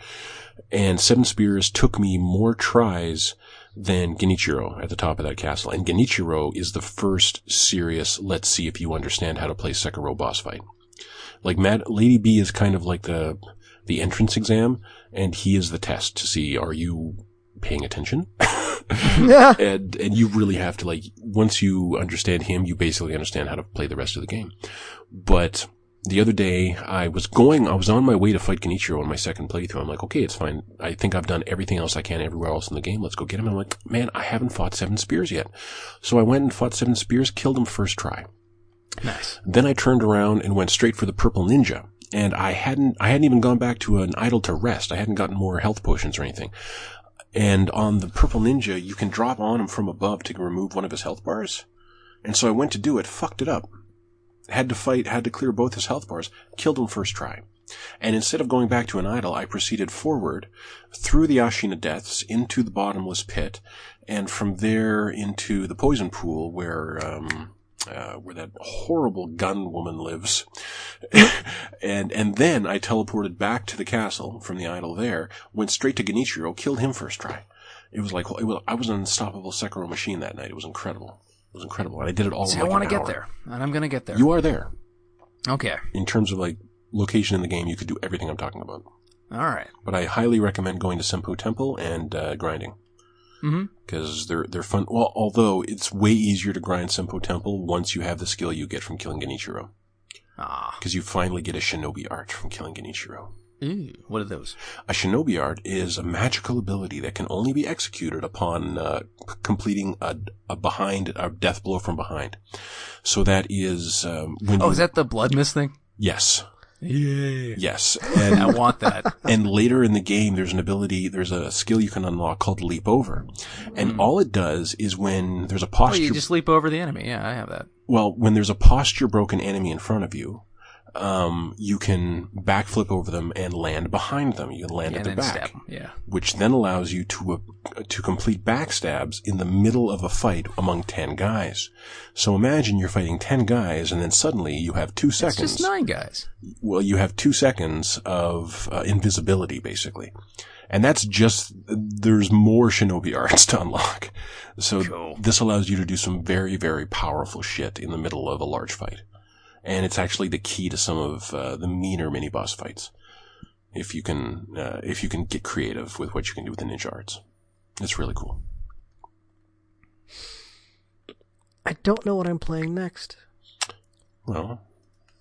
And Seven Spears took me more tries than Genichiro at the top of that castle. And Genichiro is the first serious, let's see if you understand how to play Sekiro boss fight. Like Mad, Lady B is kind of like the, the entrance exam, and he is the test to see, are you paying attention? Yeah. and and you really have to like once you understand him, you basically understand how to play the rest of the game. But the other day, I was going, I was on my way to fight Genichiro on my second playthrough. I'm like, okay, it's fine. I think I've done everything else I can everywhere else in the game. Let's go get him. And I'm like, man, I haven't fought Seven Spears yet. So I went and fought Seven Spears, killed him first try. Nice. Then I turned around and went straight for the purple ninja. And I hadn't, I hadn't even gone back to an idol to rest. I hadn't gotten more health potions or anything. And on the purple ninja, you can drop on him from above to remove one of his health bars. And so I went to do it, fucked it up. Had to fight, had to clear both his health bars, killed him first try. And instead of going back to an idol, I proceeded forward through the Ashina Depths into the bottomless pit, and from there into the poison pool where, um, uh, where that horrible gun woman lives. and, and then I teleported back to the castle from the idol there, went straight to Genichiro, killed him first try. It was like, it was, I was an unstoppable Sekiro machine that night. It was incredible. It was incredible. And I did it all See, in I want to get there, and I'm gonna get there. You are there. okay. In terms of like location in the game, you could do everything I'm talking about. All right. But I highly recommend going to Senpou Temple and uh, grinding. Mm-hmm. Because they're they're fun. Well, although it's way easier to grind Senpou Temple once you have the skill you get from killing Genichiro. Ah. Because you finally get a Shinobi art from killing Genichiro. Ooh, what are those? A Shinobi art is a magical ability that can only be executed upon uh, p- completing a, a behind a death blow from behind. So that is um, when Oh, you, is that the blood mist thing? yes, Yeah. yes, And I want that. and later in the game, there's an ability, there's a skill you can unlock called Leap Over, and hmm. all it does is when there's a Oh, posture you just leap over the enemy. Yeah, I have that. well, when there's a posture broken enemy in front of you, um, you can backflip over them and land behind them. You can land Yeah, at their back. Yeah. which then allows you to uh, to complete backstabs in the middle of a fight among ten guys. So imagine you're fighting ten guys, and then suddenly you have two It's seconds. just nine guys. well, you have two seconds of uh, invisibility, basically. And that's just, there's more shinobi arts to unlock. So Cool. this allows you to do some very, very powerful shit in the middle of a large fight. And it's actually the key to some of uh, the meaner mini boss fights. If you can, uh, if you can get creative with what you can do with the ninja arts. It's really cool. I don't know what I'm playing next. Well,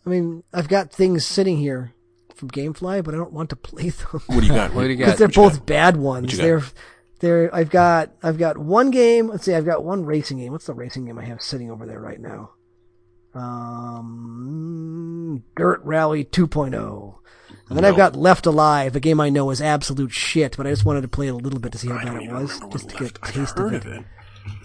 I mean, I've got things sitting here from GameFly, but I don't want to play them. what do you got? What do you got? because they're both got? bad ones. They're they're I've got I've got one game. Let's see, I've got one racing game. What's the racing game I have sitting over there right now? Um, Dirt Rally 2.0. And then I've got Left Alive, a game I know is absolute shit, but I just wanted to play it a little bit to see how bad it was, just to get a taste of it. of it.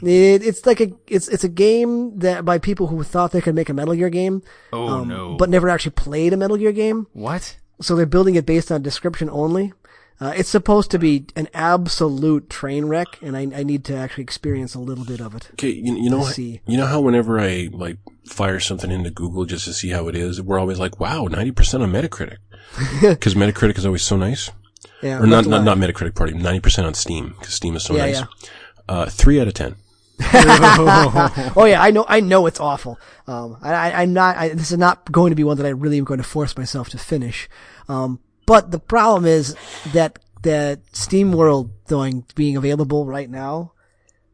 It, it's like a it's it's a game that by people who thought they could make a Metal Gear game, Oh um, no. but never actually played a Metal Gear game. what? So they're building it based on description only. Uh, it's supposed to be an absolute train wreck, and I, I need to actually experience a little bit of it. Okay, you, you know, see. you know how whenever I like fire something into Google just to see how it is, we're always like, "Wow, ninety percent on Metacritic," because Metacritic is always so nice. Yeah, Or not, not, not Metacritic, party, ninety percent on Steam because Steam is so Yeah, nice. yeah. Uh, three out of ten. oh yeah, I know, I know it's awful. Um, I, I, I'm not. I, this is not going to be one that I really am going to force myself to finish. Um, but the problem is that that Steam World going being available right now.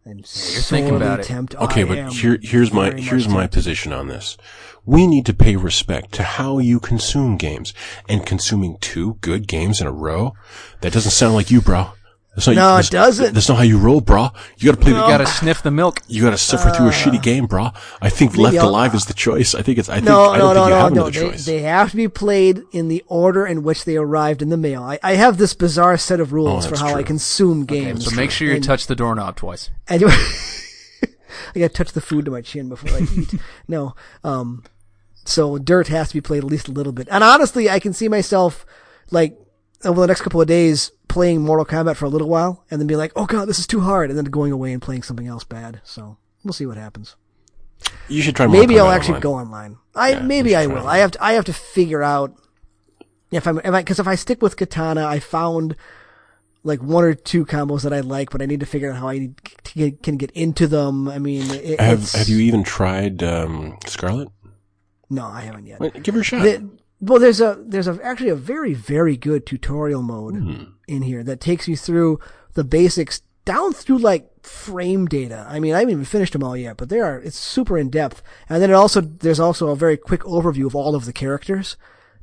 I'm you're thinking about it. Tempted. Okay, I but here, here's my here's my tempted. position on this. We need to pay respect to how you consume games, and consuming two good games in a row. That doesn't sound like you, bro. That's not, No, it that's- doesn't. That's not how you roll, brah. You gotta play the, You gotta sniff the milk. you gotta suffer through a shitty game, brah. I think Left I'll- Alive is the choice. I think it's, I think, No, I no, don't no, think you no, have no. another They, choice. they have to be played in the order in which they arrived in the mail. I, I have this bizarre set of rules Oh, for that's how I consume games. So make sure you And- touch the doorknob twice. I do. I gotta touch the food to my chin before I eat. no. Um, so dirt has to be played at least a little bit. And honestly, I can see myself, like, over the next couple of days, playing Mortal Kombat for a little while, and then be like, oh god, this is too hard, and then going away and playing something else bad. So, we'll see what happens. you should try Mortal Maybe I'll actually Online. go online. I, Yeah, maybe I will. I have to, I have to figure out if I'm, if I, cause if I stick with Kitana, I found, like one or two combos that I like, but I need to figure out how I need to get, can get into them. I mean, it, Have, it's- have you even tried, um, Skarlet? No, I haven't yet. Wait, Give her a shot. The- well, there's a there's a actually a very very good tutorial mode Hmm. in here that takes you through the basics down through like frame data. I mean, I haven't even finished them all yet, but they are it's super in depth. And then it also there's also a very quick overview of all of the characters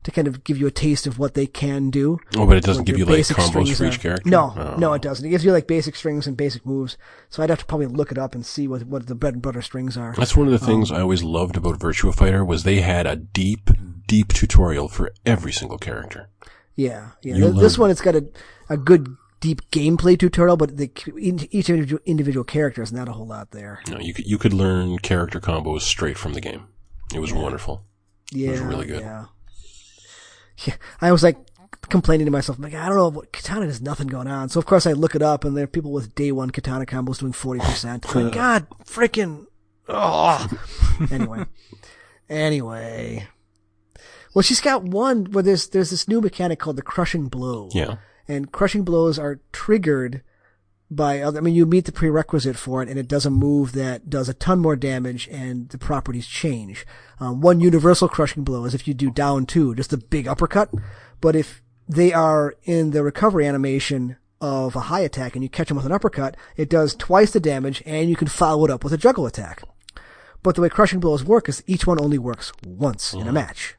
to kind of give you a taste of what they can do. oh, but it doesn't give you like combos for each character? No, Oh. no, it doesn't. It gives you like basic strings and basic moves. So I'd have to probably look it up and see what what the bread and butter strings are. That's one of the Um, things I always loved about Virtua Fighter was they had a deep, deep tutorial for every single character. Yeah, yeah. You This learn- one, it's got a, a good deep gameplay tutorial, but the, each individual, individual character is not a whole lot there. Know, you could, you could learn character combos straight from the game. It was wonderful. Yeah, was really good. Yeah. Yeah. I was like complaining to myself, I'm like, I don't know, what Kitana has nothing going on. So of course I look it up, and there are people with day one Kitana combos doing forty percent. Like, God, freaking, oh. anyway, anyway. Well, she's got one where there's there's this new mechanic called the crushing blow. Yeah. and crushing blows are triggered by other, I mean, you meet the prerequisite for it and it does a move that does a ton more damage and the properties change. Um, one universal crushing blow is if you do down two, just a big uppercut. But if they are in the recovery animation of a high attack and you catch them with an uppercut, it does twice the damage and you can follow it up with a juggle attack. But the way crushing blows work is each one only works once in a match.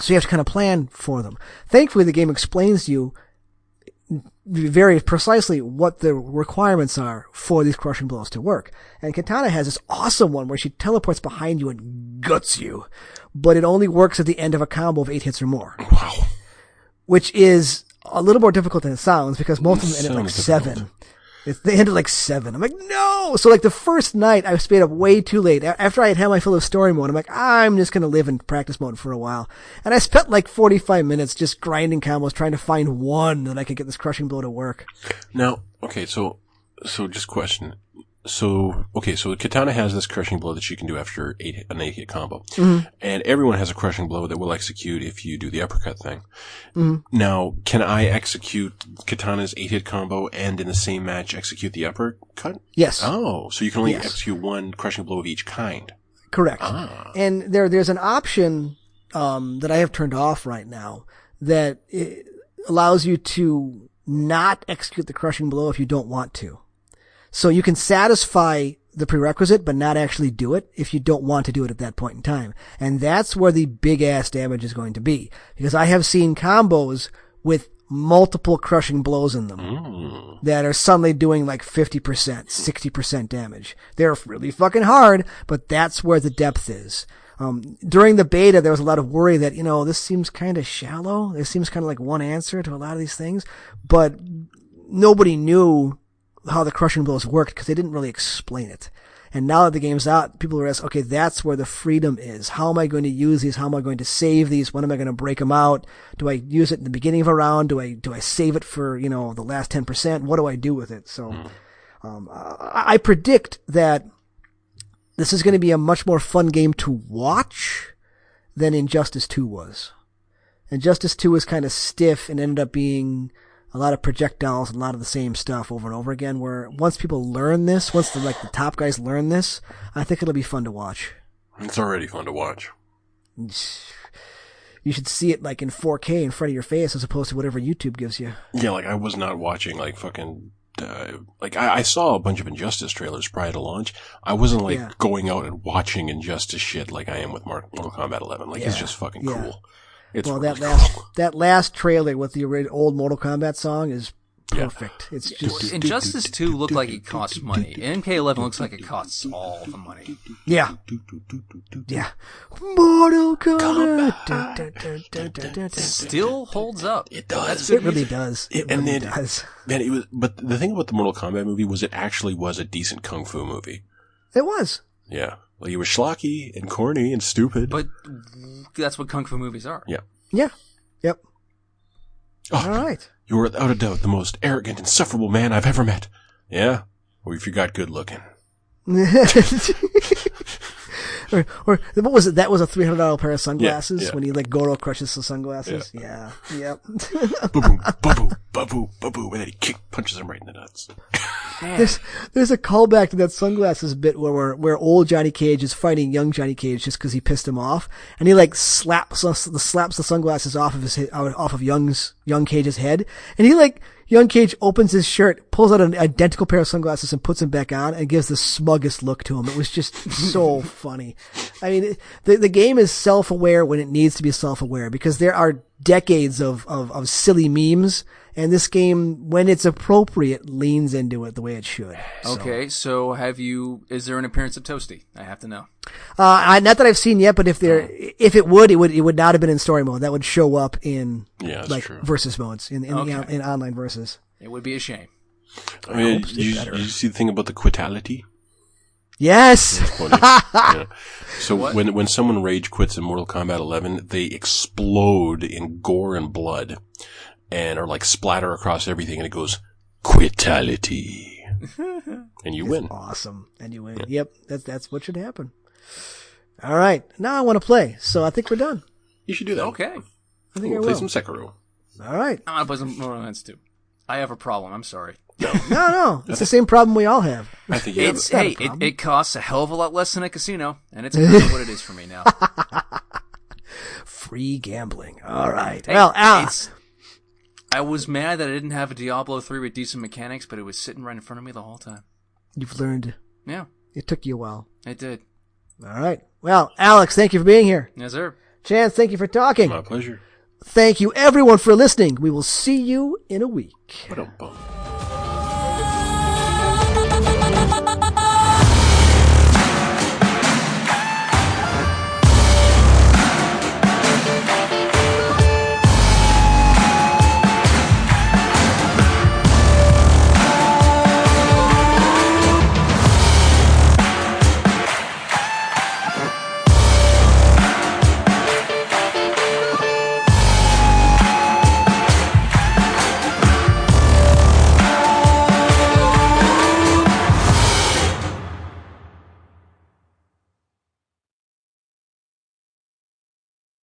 So you have to kind of plan for them. Thankfully, the game explains to you very precisely what the requirements are for these crushing blows to work. And Kitana has this awesome one where she teleports behind you and guts you, but it only works at the end of a combo of eight hits or more, Wow. which is a little more difficult than it sounds because most of them end at like Sounds seven. It's, they ended like seven. I'm like, no! So like the first night, I stayed up way too late. After I had had my fill of story mode, I'm like, I'm just gonna live in practice mode for a while. And I spent like 45 minutes just grinding combos, trying to find one that I could get this crushing blow to work. Now, okay, so, so just question. So, okay, so Kitana has this crushing blow that she can do after eight, an eight hit combo. Mm-hmm. And everyone has a crushing blow that will execute if you do the uppercut thing. Mm-hmm. Now, can I execute Kitana's eight hit combo and in the same match execute the uppercut? Yes. Oh, so you can only Yes. execute one crushing blow of each kind. Correct. Ah. And there, there's an option um, that I have turned off right now that allows you to not execute the crushing blow if you don't want to. So you can satisfy the prerequisite, but not actually do it if you don't want to do it at that point in time. And that's where the big ass damage is going to be. Because I have seen combos with multiple crushing blows in them Mm. that are suddenly doing like 50%, 60% damage. They're really fucking hard, but that's where the depth is. Um, during the beta, there was a lot of worry that, you know, this seems kind of shallow. This seems kind of like one answer to a lot of these things, but nobody knew how the crushing blows worked because they didn't really explain it. And now that the game's out, people are asking, okay, that's where the freedom is. How am I going to use these? How am I going to save these? When am I going to break them out? Do I use it in the beginning of a round? Do I, do I save it for, you know, the last 10%? What do I do with it? So, um, I, I predict that this is going to be a much more fun game to watch than Injustice 2 was. Injustice 2 was kind of stiff and ended up being a lot of projectiles and a lot of the same stuff over and over again. Where once people learn this, once the like the top guys learn this, I think it'll be fun to watch. It's already fun to watch. You should see it like in 4K in front of your face as opposed to whatever YouTube gives you. Yeah, like I was not watching like fucking. Uh, like I, I saw a bunch of Injustice trailers prior to launch. I wasn't like Yeah. going out and watching Injustice shit like I am with Mar- Mortal Kombat 11. Like it's just fucking Yeah. cool. It's Well, really that last cool. that last trailer with the old Mortal Kombat song is perfect. It's just Injustice 2 looked like it cost money. MK11 looks like it costs all the money. yeah, yeah. Mortal Kombat. Still holds up. It does. It really does. It- It and really then- does. Man, it was. But the thing about the Mortal Kombat movie was it actually was a decent kung fu movie. It was. Yeah, like you were schlocky and corny and stupid. But that's what kung fu movies are. yeah. Yeah. Yep. Oh, All right. You are without a doubt the most arrogant, insufferable man I've ever met. Yeah? Or if you got good looking. or, or what was it? That was a three hundred dollar pair of sunglasses yeah. when he like Goro crushes the sunglasses. Yeah. Yep. Boo-boo, boo-boo, boo-boo, boo-boo. And then he kick, punches him right in the nuts. there's there's a callback to that sunglasses bit where where, where old Johnny Cage is fighting young Johnny Cage just because he pissed him off, and he like slaps the slaps the sunglasses off of his head, off of young's young Cage's head, and he like young Cage opens his shirt, pulls out an identical pair of sunglasses, and puts them back on, and gives the smuggest look to him. It was just so funny. I mean, the the game is self aware when it needs to be self aware because there are decades of, of of silly memes. And this game, when it's appropriate, leans into it the way it should. Okay, so have you? Is there an appearance of Toasty? I have to know. Uh, I, not that I've seen yet, but if there, if it would, it would, it would not have been in story mode. That would show up in Yeah, like true. versus modes in in, Okay. in online versus. It would be a shame. I mean, hope did you, did you see the thing about the quitality? Yes. Yeah. So What? when when someone rage quits in Mortal Kombat 11, they explode in gore and blood, and are like splatter across everything, and it goes quitality, and you win. awesome. And you win. Yep. That's that's what should happen. All right. Now I want to play. So I think we're done. You should do that. Okay, I think We'll I play will. some Sekiro. All right. I'm gonna play some Mortal Kombat 2. I have a problem. I'm sorry. No, no. It's the same problem we all have. I think you have It's it. a hey, it, it costs a hell of a lot less than a casino, and it's what it is for me now. Free gambling. All right. Hey, well, ah, it's- I was mad that I didn't have a Diablo 3 with decent mechanics, but it was sitting right in front of me the whole time. you've learned. Yeah, It took you a while. it did. All right. Well, Alex, thank you for being here. Yes, sir. Chance, thank you for talking. My pleasure. Thank you everyone for listening. We will see you in a week. Ba-dum-bum.